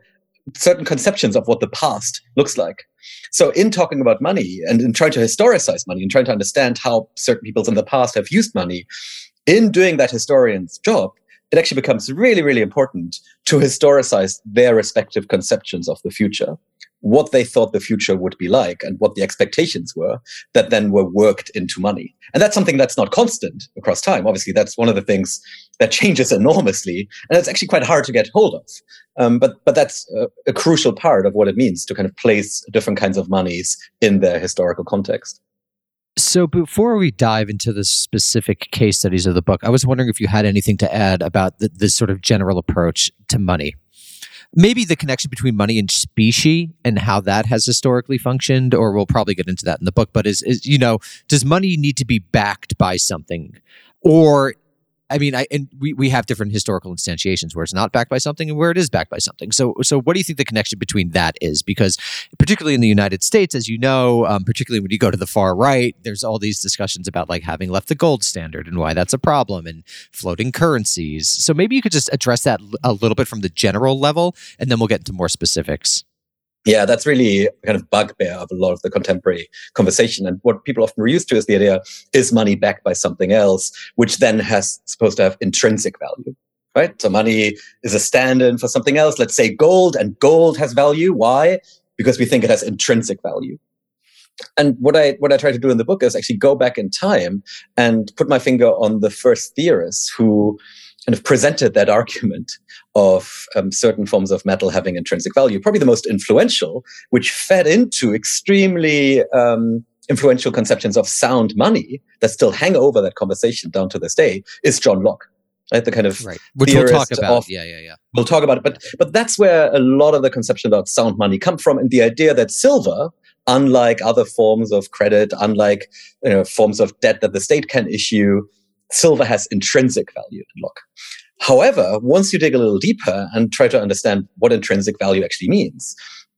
certain conceptions of what the past looks like. So, in talking about money and in trying to historicize money and trying to understand how certain peoples in the past have used money, in doing that historian's job, it actually becomes really, really important to historicize their respective conceptions of the future, what they thought the future would be like, and what the expectations were that then were worked into money. And that's something that's not constant across time. Obviously, that's one of the things that changes enormously, and it's actually quite hard to get hold of. Um, but but that's a, a crucial part of what it means to kind of place different kinds of monies in their historical context. So before we dive into the specific case studies of the book, I was wondering if you had anything to add about the, this sort of general approach to money. Maybe the connection between money and specie and how that has historically functioned, or we'll probably get into that in the book. But is, is you know, does money need to be backed by something, or I mean, I and we, we have different historical instantiations where it's not backed by something and where it is backed by something. So so what do you think the connection between that is? Because particularly in the United States, as you know, um, particularly when you go to the far right, there's all these discussions about like having left the gold standard and why that's a problem and floating currencies. So maybe you could just address that a little bit from the general level, and then we'll get into more specifics. Yeah, that's really kind of bugbear of a lot of the contemporary conversation. And what people often are used to is the idea, is money backed by something else, which then has supposed to have intrinsic value, right? So money is a stand-in for something else. Let's say gold and gold has value. Why? Because we think it has intrinsic value. And what I, what I try to do in the book is actually go back in time and put my finger on the first theorists who kind of presented that argument of um, certain forms of metal having intrinsic value. Probably the most influential, which fed into extremely um, influential conceptions of sound money that still hang over that conversation down to this day, is John Locke. Right, the kind of right, which we'll talk about. Of, yeah, yeah, yeah. We'll talk about it, but but that's where a lot of the conception about sound money come from, and the idea that silver, unlike other forms of credit, unlike you know, forms of debt that the state can issue, silver has intrinsic value in Locke. However, once you dig a little deeper and try to understand what intrinsic value actually means,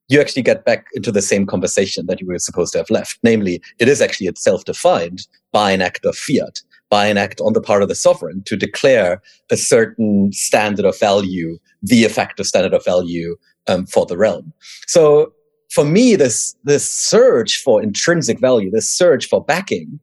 you actually get back into the same conversation that you were supposed to have left. Namely, it is actually itself defined by an act of fiat, by an act on the part of the sovereign to declare a certain standard of value, the effective standard of value um, for the realm. So for me, this this search for intrinsic value, this search for backing,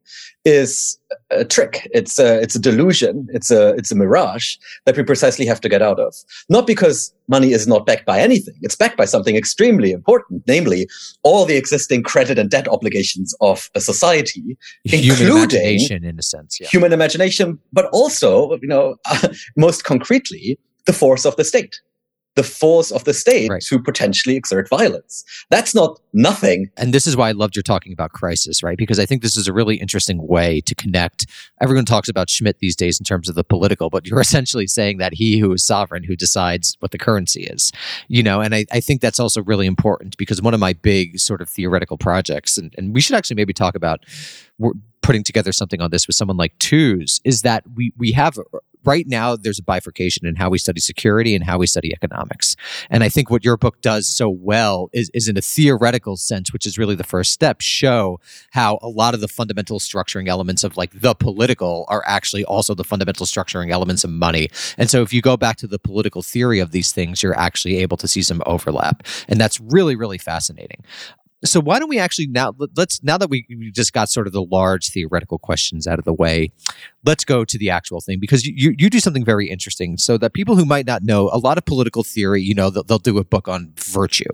is a trick. It's a it's a delusion. It's a it's a mirage that we precisely have to get out of. Not because money is not backed by anything. It's backed by something extremely important, namely all the existing credit and debt obligations of a society, human including imagination, in a sense. Yeah. human imagination, but also, you know, (laughs) most concretely, the force of the state the force of the state Right. to potentially exert violence. That's not nothing. And this is why I loved your talking about crisis, right? Because I think this is a really interesting way to connect. Everyone talks about Schmitt these days in terms of the political, but you're (laughs) essentially saying that he who is sovereign who decides what the currency is, you know, and I, I think that's also really important because one of my big sort of theoretical projects, and, and we should actually maybe talk about we're putting together something on this with someone like Tooze, is that we we have right now there's a bifurcation in how we study security and how we study economics. And I think what your book does so well is, is in a theoretical sense, which is really the first step, show how a lot of the fundamental structuring elements of like the political are actually also the fundamental structuring elements of money. And so if you go back to the political theory of these things, you're actually able to see some overlap. And that's really, really fascinating. So why don't we actually now let- let's now that we, we just got sort of the large theoretical questions out of the way, let's go to the actual thing because you, you, you do something very interesting so that people who might not know a lot of political theory you know they'll, they'll do a book on virtue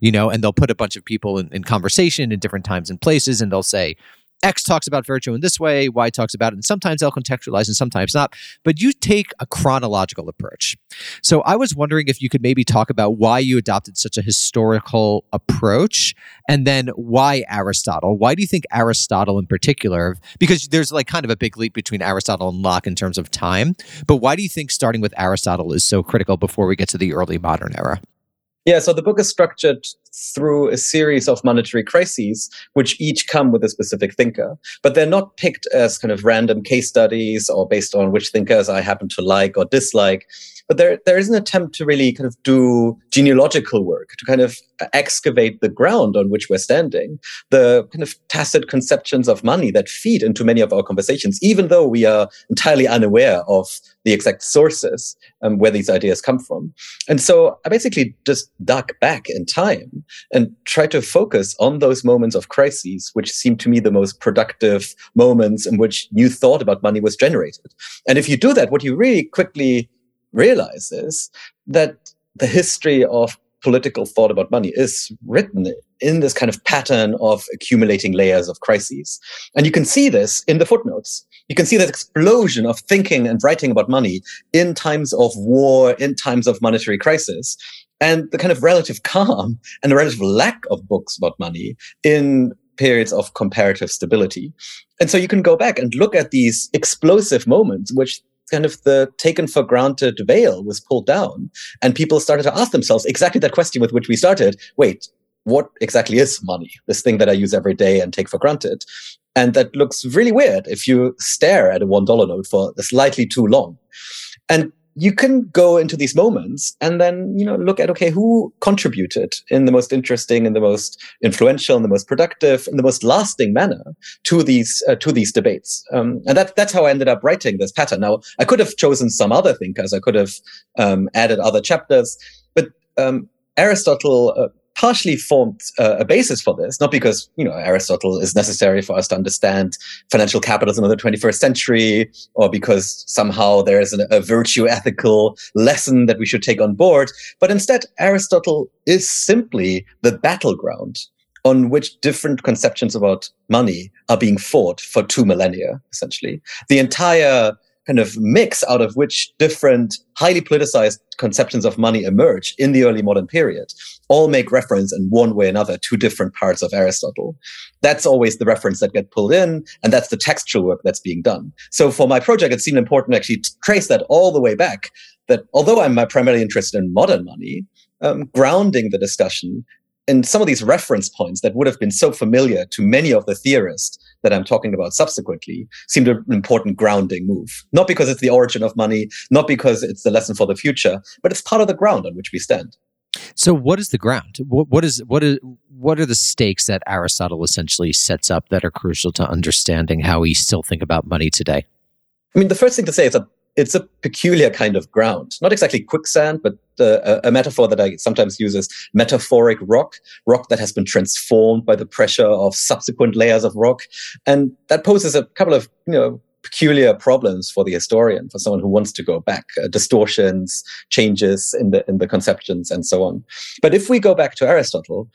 you know and they'll put a bunch of people in, in conversation in different times and places and they'll say X talks about virtue in this way, Y talks about it, and sometimes they'll contextualize and sometimes not. But you take a chronological approach. So I was wondering if you could maybe talk about why you adopted such a historical approach and then why Aristotle? Why do you think Aristotle in particular? Because there's like kind of a big leap between Aristotle and Locke in terms of time. But why do you think starting with Aristotle is so critical before we get to the early modern era? Yeah, so the book is structured through a series of monetary crises, which each come with a specific thinker. But they're not picked as kind of random case studies or based on which thinkers I happen to like or dislike. But there, there is an attempt to really kind of do genealogical work, to kind of excavate the ground on which we're standing, the kind of tacit conceptions of money that feed into many of our conversations, even though we are entirely unaware of the exact sources um, where these ideas come from. And so I basically just dug back in time and tried to focus on those moments of crises, which seem to me the most productive moments in which new thought about money was generated. And if you do that, what you really quickly realize is that the history of political thought about money is written in this kind of pattern of accumulating layers of crises. And you can see this in the footnotes. You can see that explosion of thinking and writing about money in times of war, in times of monetary crisis, and the kind of relative calm and the relative lack of books about money in periods of comparative stability. And so you can go back and look at these explosive moments, which kind of the taken for granted veil was pulled down and people started to ask themselves exactly that question with which we started. Wait, what exactly is money? This thing that I use every day and take for granted. And that looks really weird if you stare at a $1 note for slightly too long. And you can go into these moments and then you know look at okay who contributed in the most interesting and the most influential and the most productive and the most lasting manner to these uh, to these debates. Um, and that that's how i ended up writing this pattern. Now i could have chosen some other thinkers. I could have um, added other chapters. But um, aristotle uh, partially formed uh, a basis for this, not because you know Aristotle is necessary for us to understand financial capitalism of the 21st century, or because somehow there is an, a virtue ethical lesson that we should take on board, but instead Aristotle is simply the battleground on which different conceptions about money are being fought for two millennia, essentially. The entire kind of mix out of which different highly politicized conceptions of money emerge in the early modern period all make reference in one way or another to different parts of Aristotle. That's always the reference that get pulled in, and that's the textual work that's being done. So for my project, it seemed important to actually trace that all the way back. That although I'm primarily interested in modern money, um, grounding the discussion in some of these reference points that would have been so familiar to many of the theorists that I'm talking about subsequently seemed an important grounding move. Not because it's the origin of money, not because it's the lesson for the future, but it's part of the ground on which we stand. So, what is the ground? What, what is what is what are the stakes that Aristotle essentially sets up that are crucial to understanding how we still think about money today? I mean, the first thing to say is that it's a peculiar kind of ground, not exactly quicksand, but uh, a, metaphor that I sometimes use is metaphoric rock, rock that has been transformed by the pressure of subsequent layers of rock, and that poses a couple of you know peculiar problems for the historian, for someone who wants to go back, uh, distortions, changes in the in the conceptions, and so on. But if we go back to Aristotle,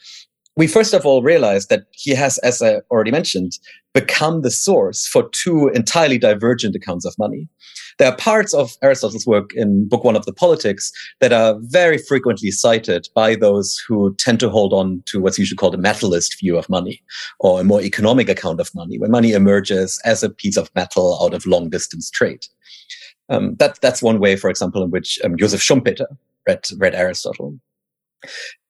we first of all realize that he has, as I already mentioned, become the source for two entirely divergent accounts of money. There are parts of Aristotle's work in Book One of the Politics that are very frequently cited by those who tend to hold on to what's usually called a metallist view of money or a more economic account of money, when money emerges as a piece of metal out of long distance trade. Um, that, that's one way, for example, in which um, Joseph Schumpeter read, read Aristotle.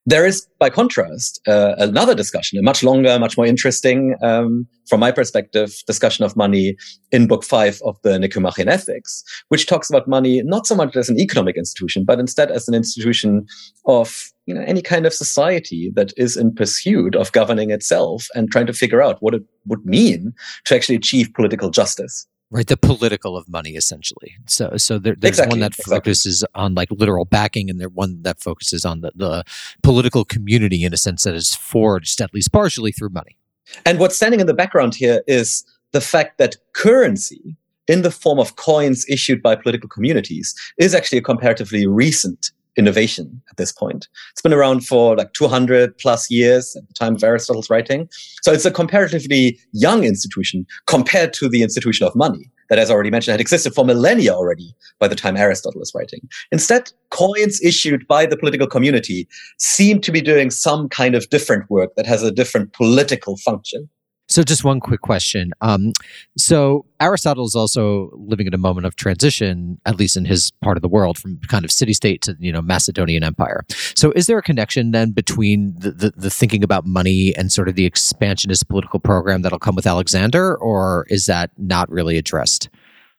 There is, by contrast, uh, another discussion, a much longer, much more interesting, um, from my perspective, discussion of money in book five of the Nicomachean Ethics, which talks about money not so much as an economic institution, but instead as an institution of you know, any kind of society that is in pursuit of governing itself and trying to figure out what it would mean to actually achieve political justice right? The political of money essentially. So so there, there's exactly, one that exactly. focuses on like literal backing and there's one that focuses on the, the political community in a sense that is forged at least partially through money. And what's standing in the background here is the fact that currency in the form of coins issued by political communities is actually a comparatively recent innovation at this point. It's been around for like 200 plus years at the time of Aristotle's writing. So it's a comparatively young institution compared to the institution of money that, as already mentioned, had existed for millennia already by the time Aristotle was writing. Instead, coins issued by the political community seem to be doing some kind of different work that has a different political function. So, just one quick question. Um, so, Aristotle is also living in a moment of transition, at least in his part of the world, from kind of city state to you know Macedonian Empire. So, is there a connection then between the, the, the thinking about money and sort of the expansionist political program that'll come with Alexander, or is that not really addressed?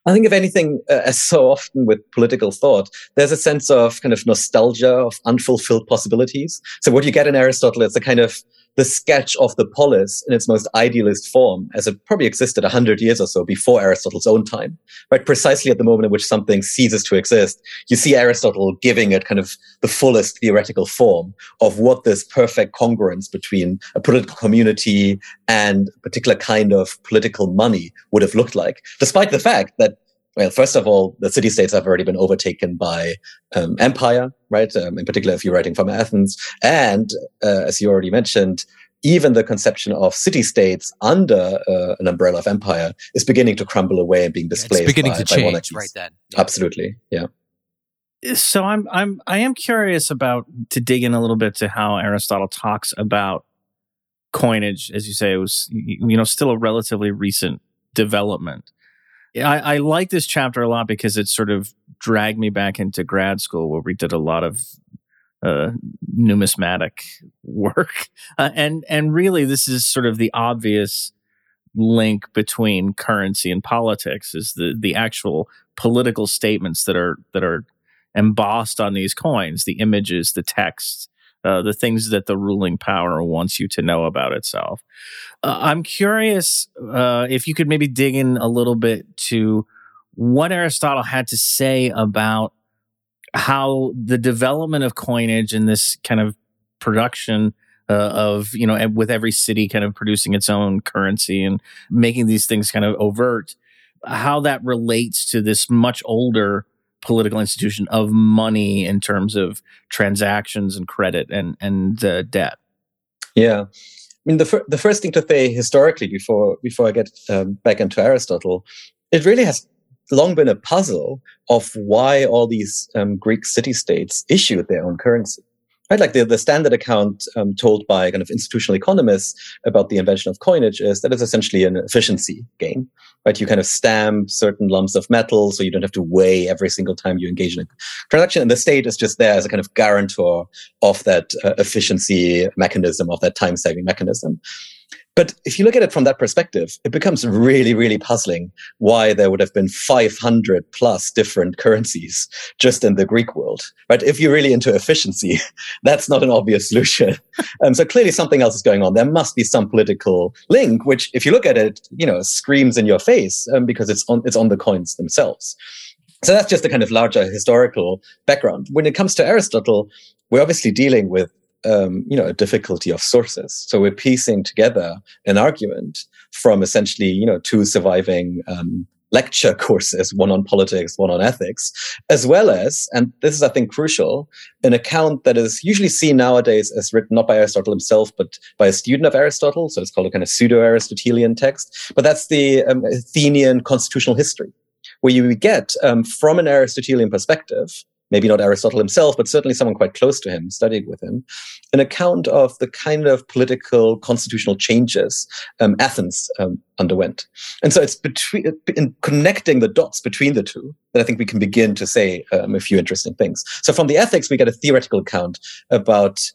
I think, if anything, uh, as so often with political thought, there's a sense of kind of nostalgia of unfulfilled possibilities. So, what you get in Aristotle is a kind of the sketch of the polis in its most idealist form, as it probably existed 100 years or so before Aristotle's own time, right? Precisely at the moment in which something ceases to exist, you see Aristotle giving it kind of the fullest theoretical form of what this perfect congruence between a political community and a particular kind of political money would have looked like, despite the fact that well, first of all, the city states have already been overtaken by um, empire, right? Um, in particular, if you're writing from Athens. And uh, as you already mentioned, even the conception of city states under uh, an umbrella of empire is beginning to crumble away and being displaced. it's beginning by, to by change monarchies. right then. Absolutely, yeah. So I'm I'm I am curious about to dig in a little bit to how Aristotle talks about coinage, as you say, it was you know still a relatively recent development. I, I like this chapter a lot because it sort of dragged me back into grad school where we did a lot of uh, numismatic work, (laughs) uh, and and really this is sort of the obvious link between currency and politics is the the actual political statements that are that are embossed on these coins, the images, the text, uh, the things that the ruling power wants you to know about itself. Uh, I'm curious uh, if you could maybe dig in a little bit to what Aristotle had to say about how the development of coinage and this kind of production uh, of you know with every city kind of producing its own currency and making these things kind of overt how that relates to this much older political institution of money in terms of transactions and credit and and uh, debt yeah i mean the, fir- the first thing to say historically before before i get um, back into aristotle it really has long been a puzzle of why all these um, Greek city states issued their own currency. Right, like the, the standard account um, told by kind of institutional economists about the invention of coinage is that it's essentially an efficiency game. Right, you kind of stamp certain lumps of metal, so you don't have to weigh every single time you engage in a transaction, and the state is just there as a kind of guarantor of that uh, efficiency mechanism, of that time-saving mechanism. But if you look at it from that perspective, it becomes really, really puzzling why there would have been 500 plus different currencies just in the Greek world, right? If you're really into efficiency, (laughs) that's not an obvious solution. (laughs) um, so clearly something else is going on. There must be some political link, which if you look at it, you know, screams in your face um, because it's on, it's on the coins themselves. So that's just a kind of larger historical background. When it comes to Aristotle, we're obviously dealing with um, you know, a difficulty of sources. So we're piecing together an argument from essentially, you know, two surviving um, lecture (laughs) courses, one on politics, one on ethics, as well as, and this is, I think, crucial, an account that is usually seen nowadays as written not by Aristotle himself, but by a student of Aristotle. So it's called a kind of pseudo-Aristotelian text. But that's the um, Athenian constitutional history, where you get, um, from an Aristotelian perspective, maybe not Aristotle himself, but certainly someone quite close to him, studied with him, an account of the kind of political constitutional changes um, Athens um, underwent. And so it's between in connecting the dots between the two that I think we can begin to say um, a few interesting things. So from the ethics, we get a theoretical account about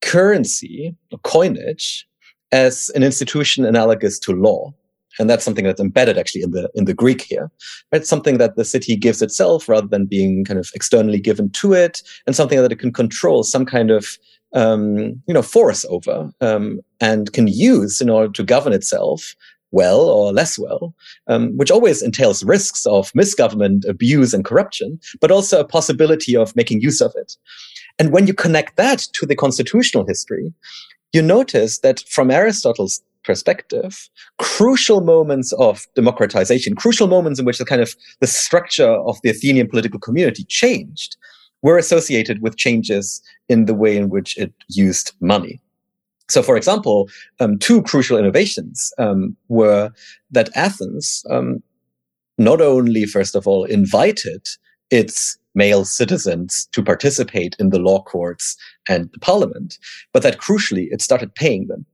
currency, or coinage, as an institution analogous to law and that's something that's embedded actually in the in the Greek here. It's something that the city gives itself rather than being kind of externally given to it, and something that it can control some kind of um, you know force over um, and can use in order to govern itself well or less well, um, which always entails risks of misgovernment, abuse, and corruption, but also a possibility of making use of it. And when you connect that to the constitutional history, you notice that from Aristotle's perspective, crucial moments of democratization, crucial moments in which the kind of the structure of the Athenian political community changed, were associated with changes in the way in which it used money. So, for example, um, two crucial innovations um, were that Athens um, not only, first of all, invited its male citizens to participate in the law courts and the parliament, but that crucially, it started paying them.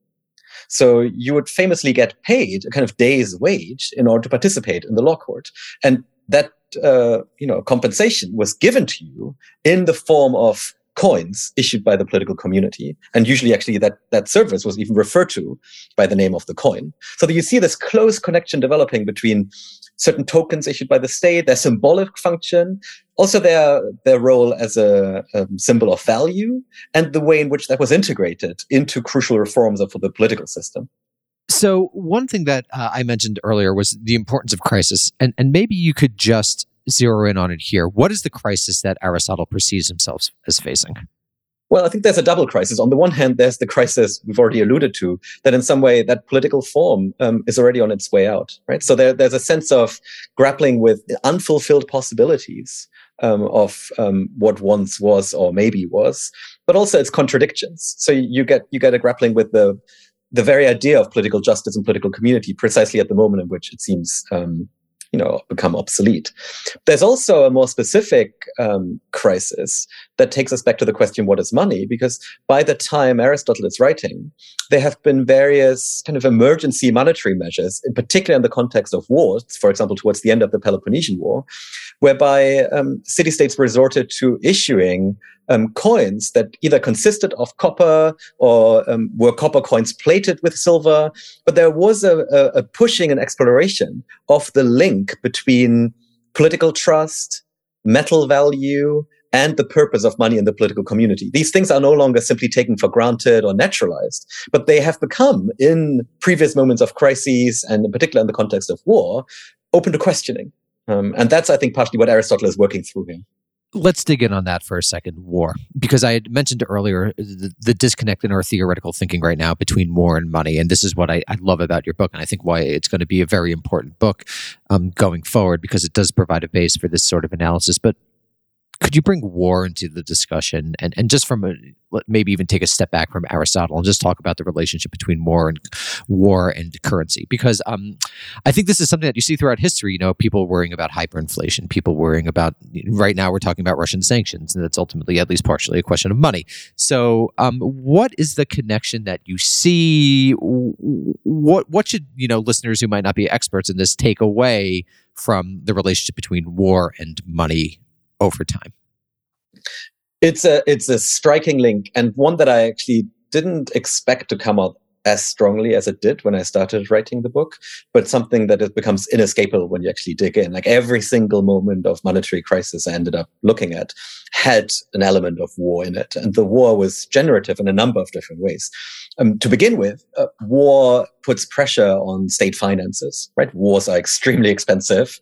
So you would famously get paid a kind of day's wage in order to participate in the law court. And that, uh, you know, compensation was given to you in the form of coins issued by the political community. And usually actually that, that service was even referred to by the name of the coin. So that you see this close connection developing between certain tokens issued by the state, their symbolic function, also their their role as a, a, symbol of value, and the way in which that was integrated into crucial reforms of the political system. So one thing that uh, I mentioned earlier was the importance of crisis, and and maybe you could just zero in on it here. What is the crisis that Aristotle perceives himself as facing? Well, I think there's a double crisis. On the one hand, there's the crisis we've already alluded to, that in some way that political form um, is already on its way out, right? So there, there's a sense of grappling with unfulfilled possibilities um, of um, what once was or maybe was, but also its contradictions. So you get you get a grappling with the the very idea of political justice and political community precisely at the moment in which it seems um, you know become obsolete. There's also a more specific um, crisis that takes us back to the question, what is money? Because by the time Aristotle is writing, there have been various kind of emergency monetary measures, in particular in the context of wars, for example, towards the end of the Peloponnesian War, whereby um, city states resorted to issuing um, coins that either consisted of copper or um, were copper coins plated with silver. But there was a, a, a pushing and exploration of the link between political trust, metal value, and the purpose of money in the political community. These things are no longer simply taken for granted or naturalized, but they have become, in previous moments of crises, and in particular in the context of war, open to questioning. Um, and that's, I think, partially what Aristotle is working through here. Let's dig in on that for a second war, because I had mentioned earlier the, the, disconnect in our theoretical thinking right now between war and money. And this is what I, I love about your book. And I think why it's going to be a very important book um, going forward, because it does provide a base for this sort of analysis. But could you bring war into the discussion and, and just from a, maybe even take a step back from Aristotle and just talk about the relationship between war and war and currency? Because um, I think this is something that you see throughout history. You know, people worrying about hyperinflation, people worrying about right now we're talking about Russian sanctions, and that's ultimately at least partially a question of money. So, um, what is the connection that you see? What what should you know listeners who might not be experts in this take away? From the relationship between war and money over time? It's a it's a striking link and one that I actually didn't expect to come out as strongly as it did when I started writing the book, but something that it becomes inescapable when you actually dig in. Like every single moment of monetary crisis I ended up looking at had an element of war in it. And the war was generative in a number of different ways. Um, to begin with, uh, war puts pressure on state finances, right? Wars are extremely (laughs) expensive.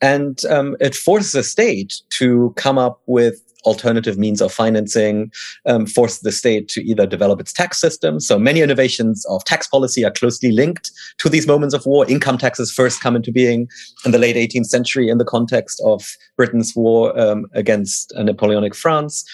And um, it forces the state to come up with alternative means of financing, um, forces the state to either develop its tax system. So many innovations of tax policy are closely linked to these moments of war. Income taxes first come into being in the late 18th century in the context of Britain's war um, against Napoleonic France.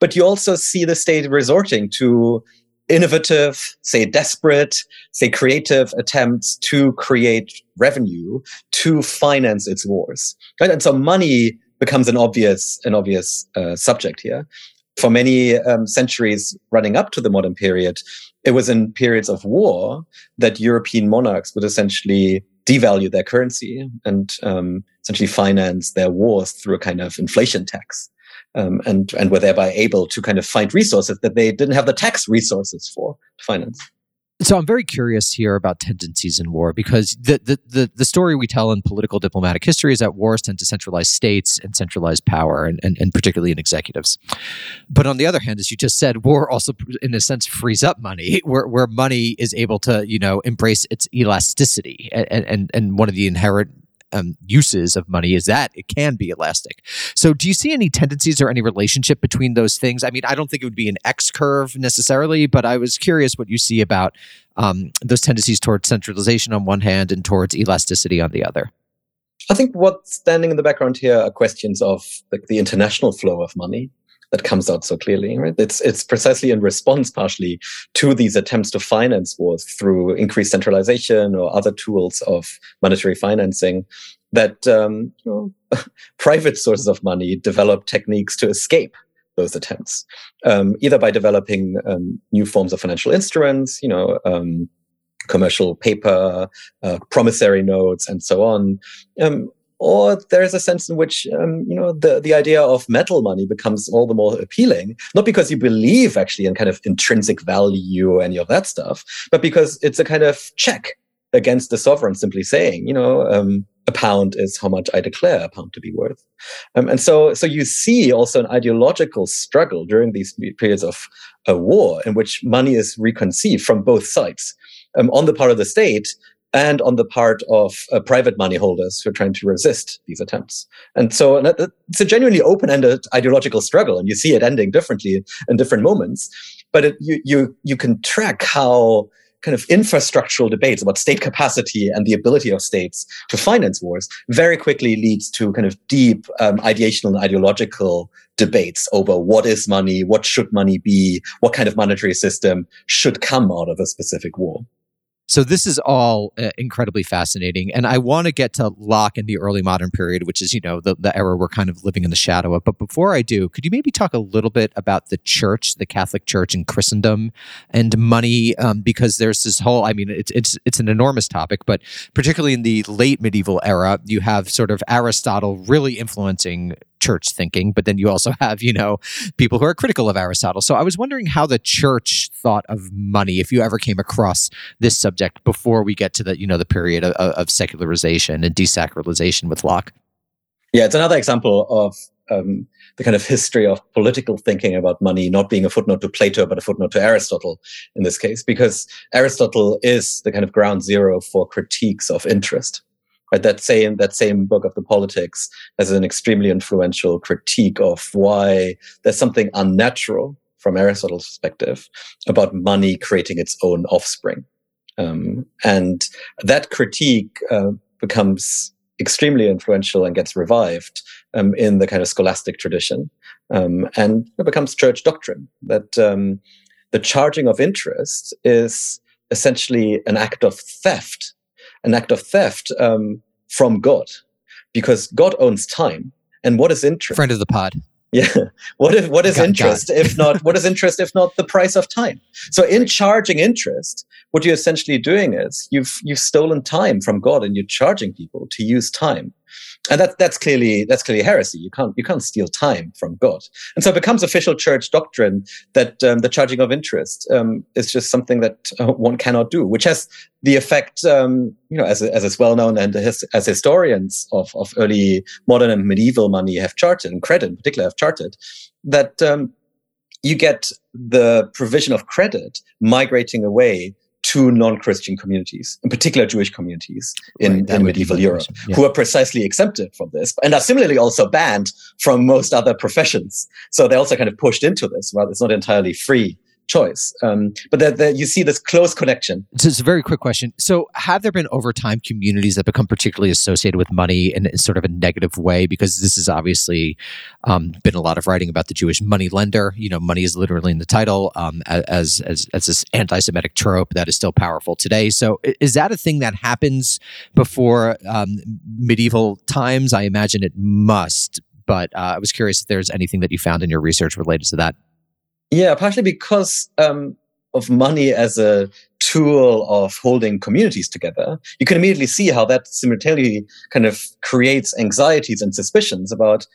But you also see the state resorting to innovative, say desperate, say creative attempts to create revenue to finance its wars. Right? And so money becomes an obvious, an obvious uh, subject here. For many um, centuries running up to the modern period, it was in periods of war that European monarchs would essentially devalue their currency and um, essentially finance their wars through a kind of inflation tax um, and and were thereby able to kind of find resources that they didn't have the tax resources for to finance. So I'm very curious here about tendencies in war because the, the, the, the, story we tell in political diplomatic history is that wars tend to centralize states and centralize power, and, and, and particularly in executives. But on the other hand, as you just said, war also, in a sense, frees up money, where, where money is able to, you know, embrace its elasticity. And, and, and one of the inherent um, uses of money is that it can be elastic. So, do you see any tendencies or any relationship between those things? I mean, I don't think it would be an X curve necessarily, but I was curious what you see about um, those tendencies towards centralization on one hand and towards elasticity on the other. I think what's standing in the background here are questions of the international flow of money that comes out so clearly. Right? It's it's precisely in response, partially, to these attempts to finance wars through increased centralization or other tools of monetary financing that um, you know, (laughs) private sources of money develop techniques to escape those attempts, um, either by developing um, new forms of financial instruments, you know, um, commercial paper, uh, promissory notes, and so on, um, or there's a sense in which um, you know the the idea of metal money becomes all the more appealing not because you believe actually in kind of intrinsic value or any of that stuff but because it's a kind of check against the sovereign simply saying you know um, a pound is how much i declare a pound to be worth. Um, and so so you see also an ideological struggle during these periods of a war in which money is reconceived from both sides. Um, on the part of the state and on the part of uh, private money holders who are trying to resist these attempts. And so it's a genuinely open-ended ideological struggle, and you see it ending differently in different moments. But it, you, you, you can track how kind of infrastructural debates about state capacity and the ability of states to finance wars very quickly leads to kind of deep um, ideational and ideological debates over what is money, what should money be, what kind of monetary system should come out of a specific war. So this is all uh, incredibly fascinating, and I want to get to Locke in the early modern period, which is you know the the era we're kind of living in the shadow of. But before I do, could you maybe talk a little bit about the Church, the Catholic Church in Christendom, and money? Um, because there's this whole, I mean, it's it's it's an enormous topic, but particularly in the late medieval era, you have sort of Aristotle really influencing church thinking, but then you also (laughs) have, you know, people who are critical of Aristotle. So I was wondering how the church thought of money, if you ever came across this subject before we get to the, you know, the period of, of secularization and desacralization with Locke. Yeah, it's another example of um, the kind of history of political thinking about money not being a footnote to Plato, but a footnote to Aristotle in this case, because Aristotle is the kind of ground zero for critiques of interest. Right, that same that same book of the politics has an extremely influential critique of why there's something unnatural from Aristotle's perspective about money creating its own offspring, um, and that critique uh, becomes extremely influential and gets revived um, in the kind of scholastic tradition. Um, and it becomes church doctrine that um, the charging of interest is essentially an act of theft, an act of theft um, from God, because God owns time. And what is interest? Friend of the pod. Yeah. (laughs) What if what is got interest if not what is interest if not the price of time? So in charging interest, what you're essentially doing is you've you've stolen time from God and you're charging people to use time. And that that's clearly that's clearly heresy. You can't you can't steal time from God. And so it becomes official church doctrine that um, the charging of interest um, is just something that uh, one cannot do, which has the effect, um, you know, as as is well known and his, as historians of of early modern and medieval money have charted, and credit in particular have charted, that um, you get the provision of credit migrating away to non-Christian communities, in particular Jewish communities in, Right, in medieval Europe, yeah. who are precisely exempted from this and are similarly also banned from most other professions. So they're also kind of pushed into this. Well, it's not entirely free choice. Um, but that that you see this close connection. So it's a very quick question. So, have there been over time communities that become particularly associated with money in, sort of a negative way? Because this has obviously um, been a lot of writing about the Jewish money lender. You know, money is literally in the title um, as as as this anti-Semitic trope that is still powerful today. So, is that a thing that happens before um, medieval times? I imagine it must. But uh, I was curious if there's anything that you found in your research related to that. Yeah, partially because um, of money as a tool of holding communities together. You can immediately see how that simultaneously kind of creates anxieties and suspicions about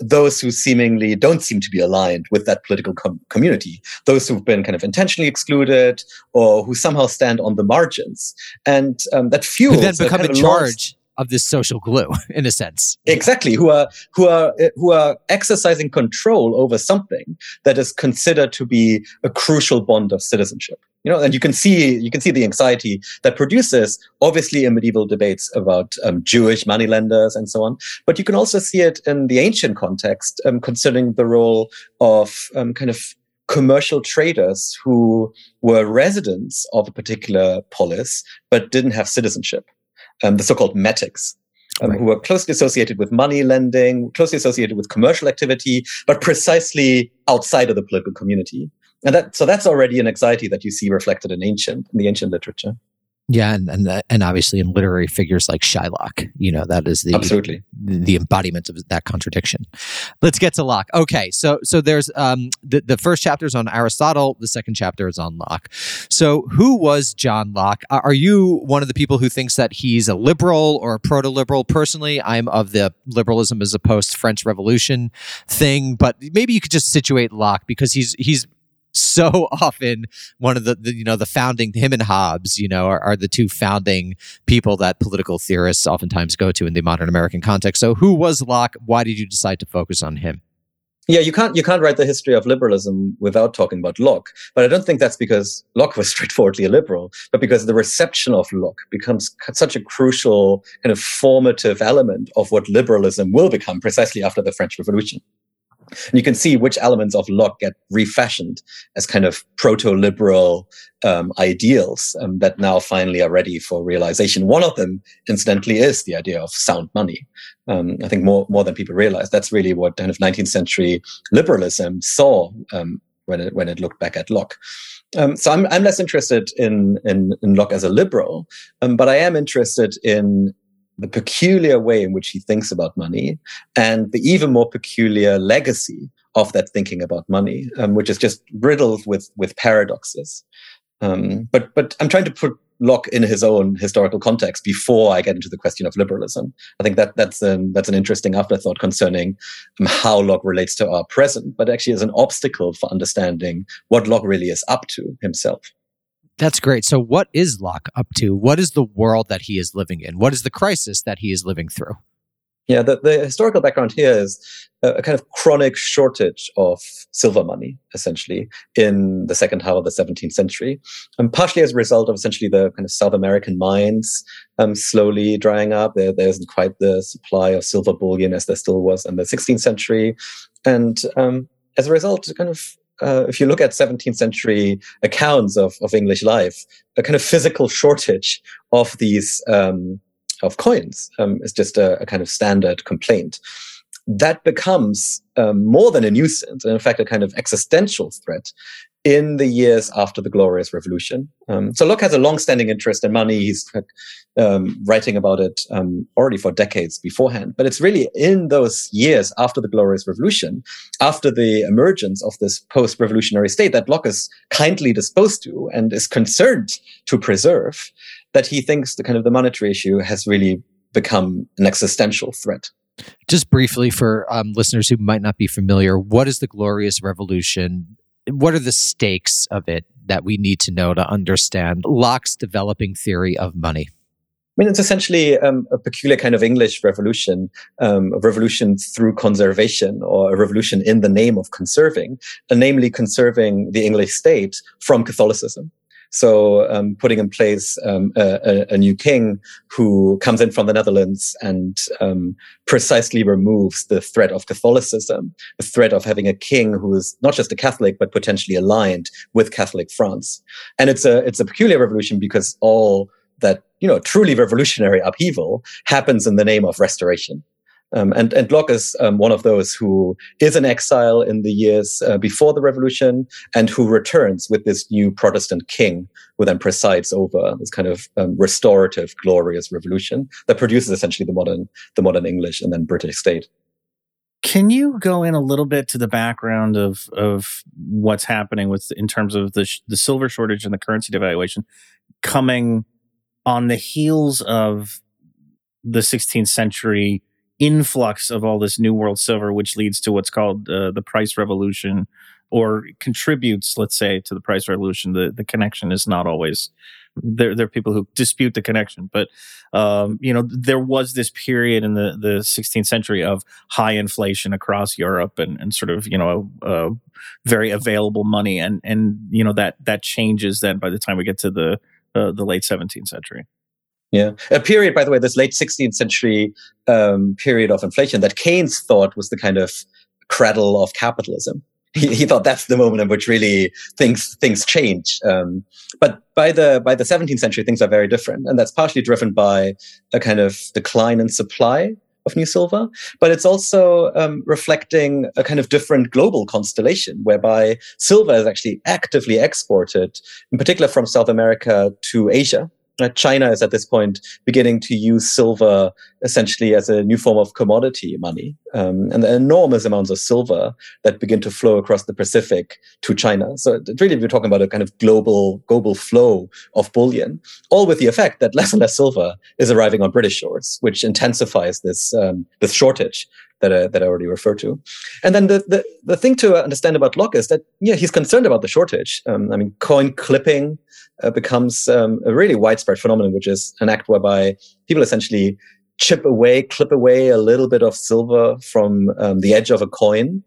those who seemingly don't seem to be aligned with that political com- community, those who've been kind of intentionally excluded or who somehow stand on the margins. And um, that fuels Who then a become in charge of this social glue, (laughs) in a sense. exactly. Who are who are who are exercising control over something that is considered to be a crucial bond of citizenship. You know and you can see you can see the anxiety that produces obviously in medieval debates about um, jewish moneylenders and so on. But you can also see it in the ancient context um, the role of um, kind of commercial traders who were residents of a particular polis but didn't have citizenship um, the so-called metics um, Right. who were closely associated with money lending, closely associated with commercial activity, but precisely outside of the political community. And that, so that's already an anxiety that you see reflected in ancient, in the ancient literature. Yeah, and and, and obviously in literary figures like Shylock, you know that is the Absolutely. the embodiment of that contradiction. Let's get to Locke. Okay, so so there's um the, the first chapter is on Aristotle, the second chapter is on Locke. So who was John Locke? Are are you one of the people who thinks that he's a liberal or a proto-liberal? Personally, I'm of the liberalism as a post-French Revolution thing, but maybe you could just situate Locke because he's he's so (laughs) often one of the, the you know the founding him and Hobbes you know are, are the two founding people that political theorists oftentimes go to in the modern American context. So who was Locke? Why did you decide to focus on him? Yeah, you can't you can't write the history of liberalism without talking about Locke. But I don't think that's because Locke was (laughs) straightforwardly a liberal, but because the reception of Locke becomes such a crucial kind of formative element of what liberalism will become precisely after the French Revolution. And you can see which elements of Locke get refashioned as kind of proto-liberal um, ideals um, that now finally are ready for realization. One of them, incidentally, is the idea of sound money. Um, I think more more than people realize. That's really what kind of 19th century liberalism saw um, when it when it looked back at Locke. Um, so I'm I'm less interested in in, in Locke as a liberal, um, but I am interested in the peculiar way in which he thinks about money and the even more peculiar legacy of that thinking about money, um, which is just riddled with with paradoxes. Um, but but I'm trying to put Locke in his own historical context before I get into the question of liberalism. I think that that's an, that's an interesting afterthought concerning um, how Locke relates to our present, but actually is an obstacle for understanding what Locke really is up to himself. That's great. So, what is Locke up to? What is the world that he is living in? What is the crisis that he is living through? Yeah, the, the historical background here is a, a, kind of chronic shortage of silver money, essentially, in the second half of the 17th century, and partially as a result of essentially the kind of South American mines um, slowly drying up. There, there isn't quite the supply of silver bullion as there still was in the 16th century, and um, as a result, kind of uh, if you look at 17th century accounts of, of English life, a kind of physical shortage of these um, of coins um, is just a, a, kind of standard complaint. That becomes um, more than a nuisance, and in fact, a kind of existential threat in the years after the Glorious Revolution. Um, so Locke has a long-standing interest in money. He's um, writing about it um, already for decades beforehand. But it's really in those years after the Glorious Revolution, after the emergence of this post-revolutionary state that Locke is kindly disposed to and is concerned to preserve, that he thinks the kind of the monetary issue has really become an existential threat. Just briefly for um, listeners who might not be familiar, what is the Glorious Revolution? What are the stakes of it that we need to know to understand Locke's developing theory of money? I mean, it's essentially um, a peculiar kind of English revolution, um, a revolution through conservation or a revolution in the name of conserving, namely conserving the English state from Catholicism. So um, putting in place um, a, a, new king who comes in from the Netherlands and um, precisely removes the threat of Catholicism, the threat of having a king who is not just a Catholic but potentially aligned with Catholic France. And it's a it's a peculiar revolution because all that you know truly revolutionary upheaval happens in the name of restoration. Um, and, and Locke is um, one of those who is in exile in the years uh, before the revolution and who returns with this new Protestant king who then presides over this kind of um, restorative, glorious revolution that produces essentially the modern, the modern English and then British state. Can you go in a little bit to the background of of what's happening with in terms of the the silver shortage and the currency devaluation coming on the heels of the 16th century influx of all this new world silver, which leads to what's called uh, the price revolution, or contributes, let's say, to the price revolution. The the connection is not always there. There are people who dispute the connection, but um, you know there was this period in the the 16th century of high inflation across Europe and and sort of you know uh, very available money, and and you know that that changes then by the time we get to the uh, the late 17th century. Yeah, a period, by the way, this late 16th century um, period of inflation that Keynes thought was the kind of cradle of capitalism. He, he thought that's the moment in which really things things change. Um, but by the by the 17th century, things are very different, and that's partially driven by a kind of decline in supply of new silver, but it's also um, reflecting a kind of different global constellation whereby silver is actually actively exported, in particular from South America to Asia China is at this point beginning to use silver essentially as a new form of commodity money. Um, and the enormous amounts of silver that begin to flow across the Pacific to China. So really, we're talking about a kind of global, global flow of bullion, all with the effect that less and less silver is arriving on British shores, which intensifies this, um, this shortage that I, that I already referred to. And then the, the, the thing to understand about Locke is that, yeah, he's concerned about the shortage. Um, I mean, coin clipping uh, becomes um, a really widespread phenomenon, which is an act whereby people essentially chip away, clip away a little bit of silver from um, the edge of a coin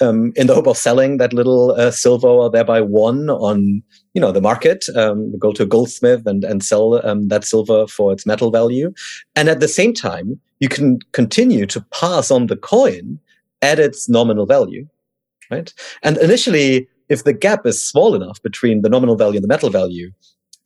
um, in the hope of selling that little uh, silver or thereby won on you know the market um, go to a goldsmith and, and sell um, that silver for its metal value and at the same time you can continue to pass on the coin at its nominal value right and initially if the gap is small enough between the nominal value and the metal value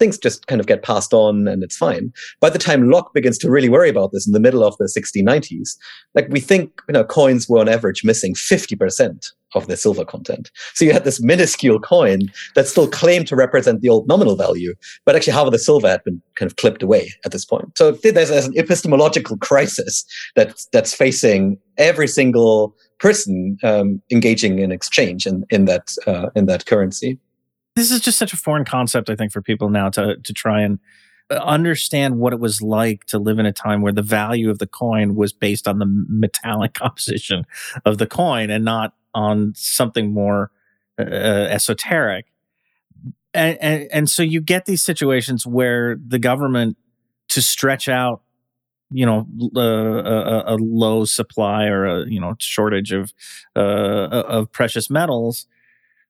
things just kind of get passed on and it's fine. By the time Locke begins to really worry about this in the middle of the 1690s, like we think, you know, coins were on average missing 50% of their silver content. So you had this minuscule coin that still claimed to represent the old nominal value, but actually half of the silver had been kind of clipped away at this point. So there's, there's an epistemological crisis that's, that's facing every single person um, engaging in exchange in, in that uh, in that currency this is just such a foreign concept, I think, for people now to to try and understand what it was like to live in a time where the value of the coin was based on the metallic (laughs) composition of the coin and not on something more uh, esoteric. And, and and so you get these situations where the government to stretch out you know uh, a, a, low supply or a you know shortage of uh, of precious metals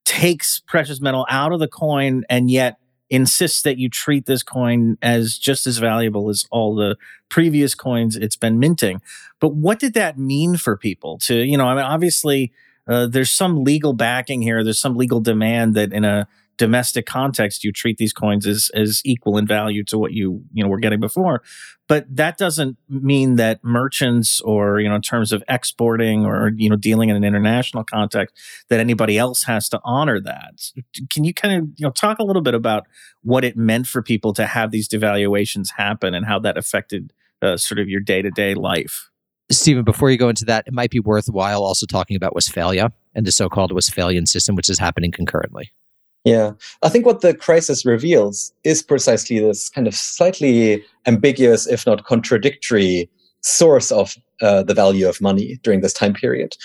takes precious metal out of the coin and yet insists that you treat this coin as just as valuable as all the previous coins it's been minting. But what did that mean for people to, you know, I mean, obviously uh, there's some legal backing here. There's some legal demand that in a domestic context, you treat these coins as, as equal in value to what you, you know, were getting before. But that doesn't mean that merchants or, you know, in terms of exporting or, you know, dealing in an international context, that anybody else has to honor that. Can you kind of, you know, talk a little bit about what it meant for people to have these devaluations happen and how that affected uh, sort of your day to day life? Stefan, before you go into that, it might be worthwhile also talking about Westphalia and the so called Westphalian system, which is happening concurrently. Yeah, I think what the crisis reveals is precisely this kind of slightly ambiguous, if not contradictory, source of uh, the value of money during this time period,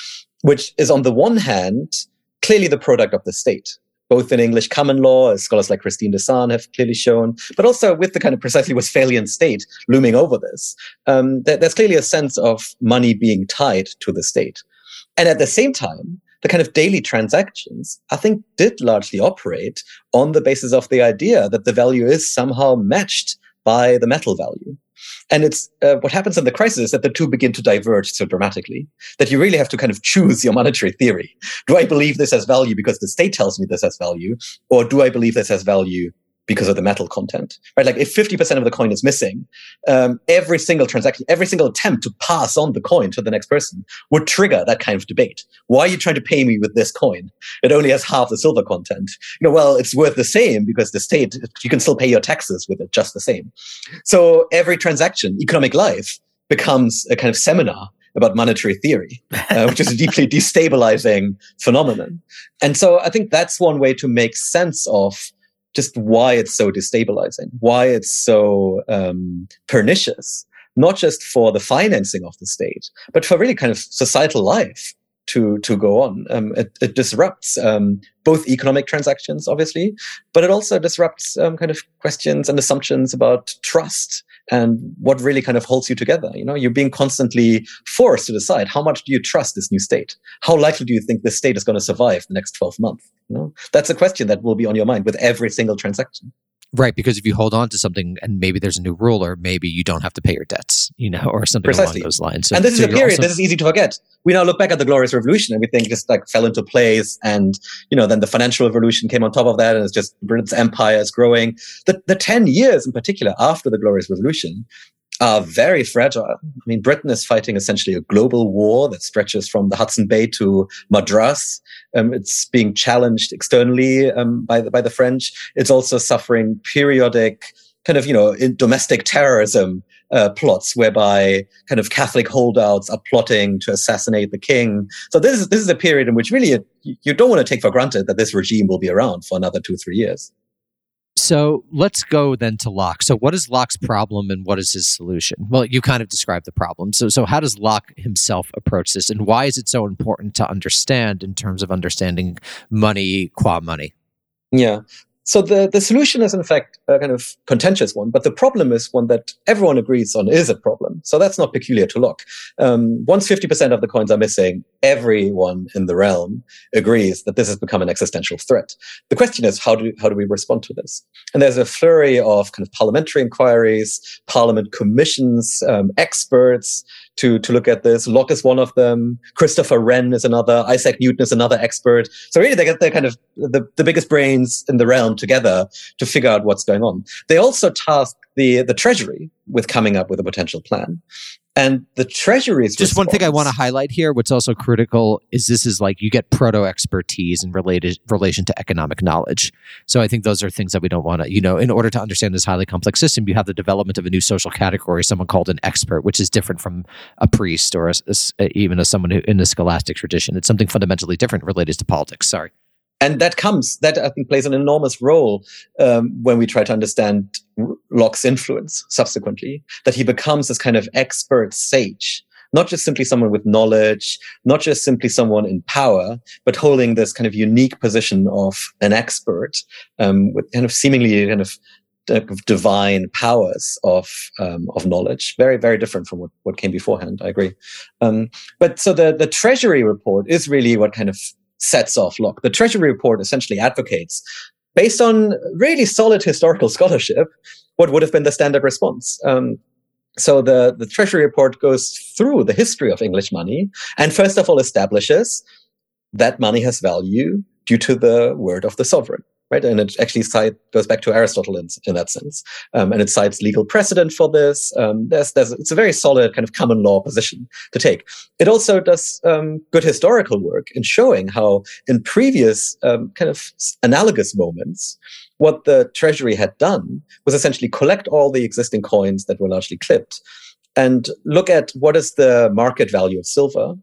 which is on the one hand clearly the product of the state, both in English common law, as scholars like Christine Desan have clearly shown, but also with the kind of precisely Westphalian state looming over this. Um, there's clearly a sense of money being tied to the state. And at the same time, the kind of daily transactions, I think, did largely operate on the basis of the idea that the value is somehow matched by the metal value. And it's uh, what happens in the crisis is that the two begin to diverge so dramatically that you really have to kind of choose your monetary theory. Do I believe this has value because the state tells me this has value, or do I believe this has value because of the metal content, right? Like if 50% of the coin is missing, um, every single transaction, every single attempt to pass on the coin to the next person would trigger that kind of debate. Why are you trying to pay me with this coin? It only has half the silver content. You know, well, it's worth the same because the state, you can still pay your taxes with it just the same. So every transaction, economic life becomes a kind of seminar about monetary theory, uh, which is a deeply (laughs) destabilizing phenomenon. And so I think that's one way to make sense of just why it's so destabilizing, why it's so um, pernicious, not just for the financing of the state, but for really kind of societal life to to go on. Um, it, it, disrupts um, both economic transactions, obviously, but it also disrupts um, kind of questions and assumptions about trust and what really kind of holds you together. You know, you're being constantly forced to decide how much do you trust this new state? How likely do you think this state is going to survive the next 12 months? You know, that's a question that will be on your mind with every single transaction. Right, because if you hold on to something and maybe there's a new ruler, maybe you don't have to pay your debts, you know, or something Precisely. along those lines. So, and this so is a period. Also- this is easy to forget. We now look back at the Glorious Revolution and we think just like fell into place, and you know, then the financial revolution came on top of that, and it's just Britain's empire is growing. The the ten years in particular after the Glorious Revolution are very fragile. I mean, Britain is fighting essentially a global war that stretches from the Hudson Bay to Madras. Um, it's being challenged externally um, by the, by the French. It's also suffering periodic kind of you know domestic terrorism uh, plots whereby kind of Catholic holdouts are plotting to assassinate the king. So this is this is a period in which really you, you don't want to take for granted that this regime will be around for another two three years. So let's go then to Locke. So what is Locke's problem and what is his solution? Well, you kind of described the problem. So so how does Locke himself approach this and why is it so important to understand in terms of understanding money qua money? Yeah. So the, the solution is in fact a kind of contentious one, but the problem is one that everyone agrees on is a problem. So that's not peculiar to Locke. Um, once 50% of the coins are missing, everyone in the realm agrees that this has become an existential threat. The question is, how do, how do we respond to this? And there's a flurry of kind of parliamentary inquiries, parliament commissions, um, experts, to, to look at this. Locke is one of them. Christopher Wren is another. Isaac Newton is another expert. So really they get the kind of the, the biggest brains in the realm together to figure out what's going on. They also task the, the treasury with coming up with a potential plan. And the Treasury's just one thing I want to highlight here. What's also critical is this is like you get proto expertise in related relation to economic knowledge. So I think those are things that we don't want to. You know, in order to understand this highly complex system, you have the development of a new social category, someone called an expert, which is different from a priest or a, a- even as someone who in the scholastic tradition. It's something fundamentally different related to politics. Sorry. And that comes that I think plays an enormous role um, when we try to understand Locke's influence subsequently. That he becomes this kind of expert sage, not just simply someone with knowledge, not just simply someone in power, but holding this kind of unique position of an expert um, with kind of seemingly kind of divine powers of um, of knowledge. Very very different from what, what came beforehand. I agree. Um, but so the the Treasury report is really what kind of sets off Locke. The Treasury report essentially advocates, based on really solid historical (laughs) scholarship, what would have been the standard response. Um, so the, the Treasury report goes through the history of English money and first of all establishes that money has value due to the word of the sovereign right? And it actually cite, goes back to Aristotle in, in that sense. Um, and it cites legal precedent for this. Um, there's, there's, it's a very solid kind of common law position to take. It also does um, good historical work in showing how in previous um, kind of analogous moments, what the treasury had done was essentially collect all the existing coins that were largely clipped and look at what is the market value of silver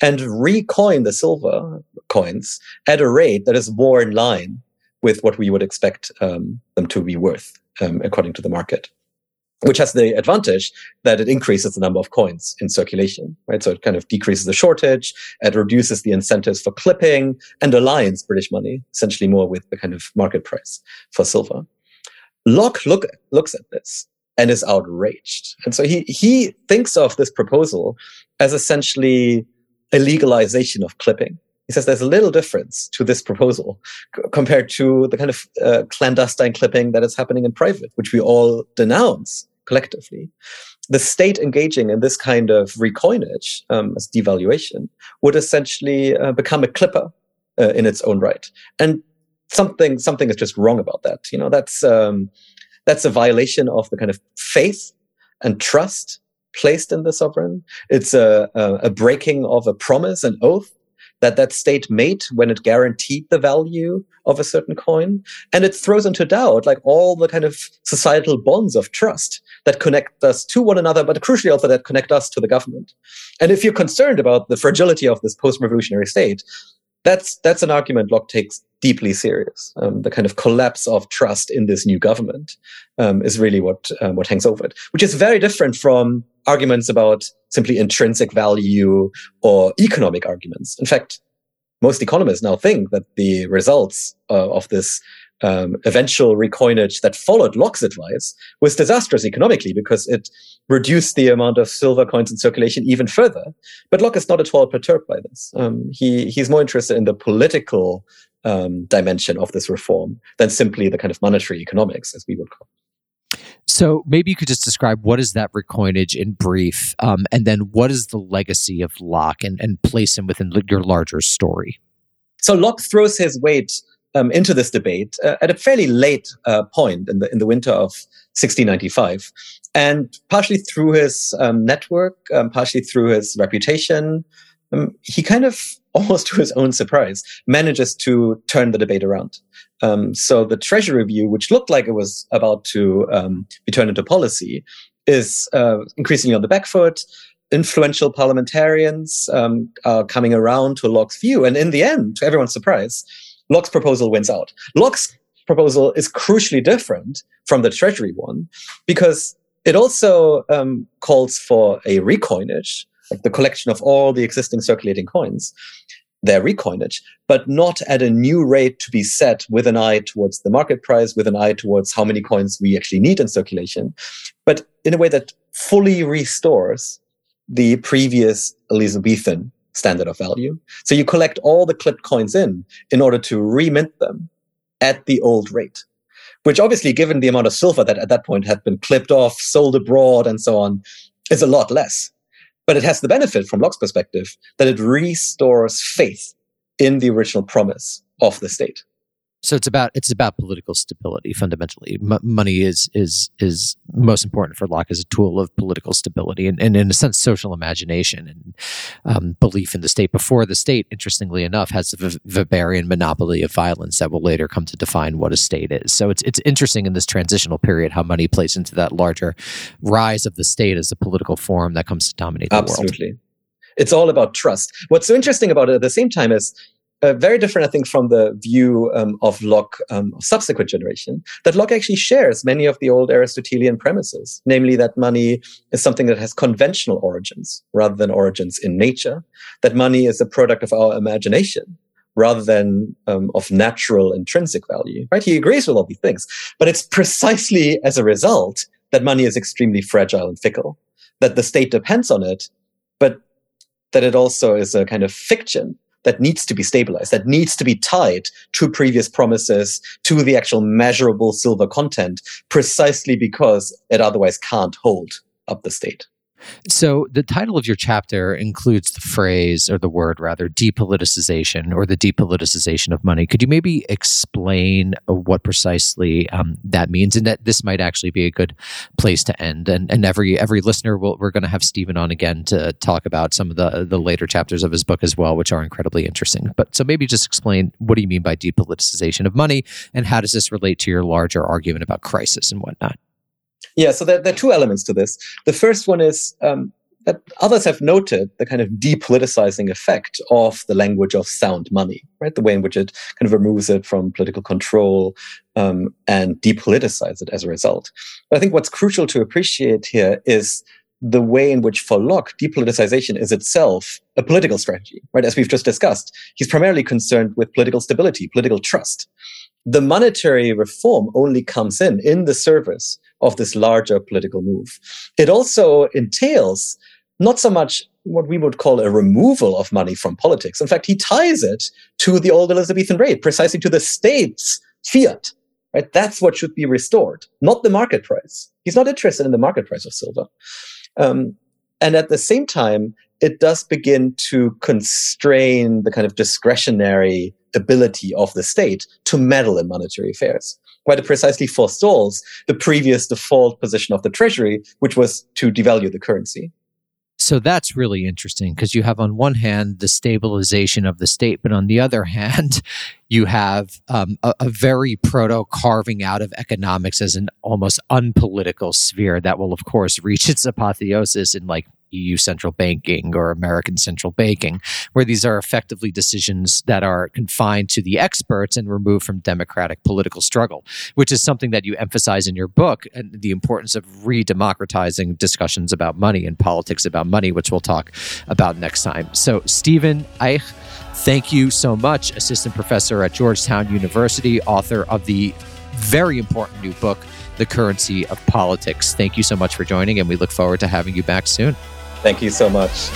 and recoin the silver coins at a rate that is more in line with what we would expect um, them to be worth um, according to the market which has the advantage that it increases the number of coins in circulation, right? So it kind of decreases the shortage, it reduces the incentives for clipping, and aligns British money essentially more with the kind of market price for silver. Locke look, looks at this and is outraged. And so he, he thinks of this proposal as essentially a legalization of clipping he says there's a little difference to this proposal c- compared to the kind of uh, clandestine clipping that is happening in private, which we all denounce collectively. The state engaging in this kind of recoinage um, as devaluation would essentially uh, become a clipper uh, in its own right, and something something is just wrong about that. You know, that's um, that's a violation of the kind of faith and trust placed in the sovereign. It's a, a, a breaking of a promise, an oath that that state made when it guaranteed the value of a certain coin. And it throws into doubt like all the kind of societal bonds of trust that connect us to one another, but crucially also that connect us to the government. And if you're concerned about the fragility of this post-revolutionary state, that's that's an argument Locke takes deeply serious. Um, the kind of collapse of trust in this new government um, is really what um, what hangs over it, which is very different from arguments about simply intrinsic value or economic arguments. In fact, most economists now think that the results uh, of this um, eventual recoinage that followed Locke's advice was disastrous economically because it reduced the amount of silver coins in circulation even further. But Locke is not at all perturbed by this. Um, he he's more interested in the political um, dimension of this reform than simply the kind of monetary economics, as we would call. It. So maybe you could just describe what is that recoinage in brief, um, and then what is the legacy of Locke, and, and place him within your larger story. So Locke throws his weight um, into this debate uh, at a fairly late uh, point in the in the winter of 1695, and partially through his um, network, um, partially through his reputation, um, he kind of (laughs) almost to his own surprise manages to turn the debate around. Um, so the Treasury review, which looked like it was about to um, be turned into policy, is uh, increasingly on the back foot. Influential parliamentarians um, are coming around to Locke's view, and in the end, to everyone's surprise, Locke's proposal wins out. Locke's proposal is crucially different from the Treasury one because it also um, calls for a recoinage, like the collection of all the existing circulating coins, their recoinage, but not at a new rate to be set with an eye towards the market price, with an eye towards how many coins we actually need in circulation, but in a way that fully restores the previous Elizabethan standard of value. So you collect all the clipped coins in in order to remint them at the old rate, which obviously, given the amount of silver that at that point had been clipped off, sold abroad, and so on, is a lot less. But it has the benefit from Locke's perspective that it restores faith in the original promise of the state. So it's about it's about political stability fundamentally. M- money is is is most important for Locke as a tool of political stability and, and in a sense social imagination and um, belief in the state. Before the state, interestingly enough, has the Weberian monopoly of violence that will later come to define what a state is. So it's it's interesting in this transitional period how money plays into that larger rise of the state as a political form that comes to dominate the Absolutely. world. Absolutely it's all about trust. What's so interesting about it at the same time is uh, very different, I think, from the view um, of Locke um, of subsequent generation, that Locke actually shares many of the old Aristotelian premises, namely that money is something that has conventional origins rather than origins in nature, that money is a product of our imagination rather than um, of natural intrinsic value, right? He agrees with all these things, but it's precisely as a result that money is extremely fragile and fickle, that the state depends on it, but that it also is a kind of fiction that needs to be stabilized, that needs to be tied to previous promises, to the actual measurable silver content, precisely because it otherwise can't hold up the state. So the title of your chapter includes the phrase or the word rather depoliticization or the depoliticization of money. Could you maybe explain uh, what precisely um, that means and that this might actually be a good place to end? And, and every every listener will, we're going to have Stefan on again to talk about some of the the later chapters of his book as well, which are incredibly interesting. But so maybe just explain what do you mean by depoliticization of money and how does this relate to your larger argument about crisis and whatnot? Yeah, so there, there, are two elements to this. The first one is um, that others have noted the kind of depoliticizing effect of the language of sound money, right? The way in which it kind of removes it from political control um, and depoliticizes it as a result. But I think what's crucial to appreciate here is the way in which for Locke, depoliticization is itself a political strategy, right? As we've just discussed, he's primarily concerned with political stability, political trust. The monetary reform only comes in in the service of this larger political move. It also entails not so much what we would call a removal of money from politics. In fact, he ties it to the old Elizabethan rate, precisely to the state's fiat. Right? That's what should be restored, not the market price. He's not interested in the market price of silver. Um, and at the same time, it does begin to constrain the kind of discretionary ability of the state to meddle in monetary affairs where it precisely forestalls the previous default position of the treasury, which was to devalue the currency. So that's really interesting because you have, on one hand, the stabilization of the state, but on the other (laughs) hand, you have um, a, a, very proto carving out of economics as an almost unpolitical sphere that will, of course, reach its apotheosis in like EU central banking or American central banking, where these are effectively decisions that are confined to the experts and removed from democratic political struggle, which is something that you emphasize in your book and the importance of re democratizing discussions about money and politics about money, which we'll talk about next time. So, Stefan Eich, thank you so much, assistant professor at Georgetown University, author of the very important new book, The Currency of Politics. Thank you so much for joining, and we look forward to having you back soon. Thank you so much.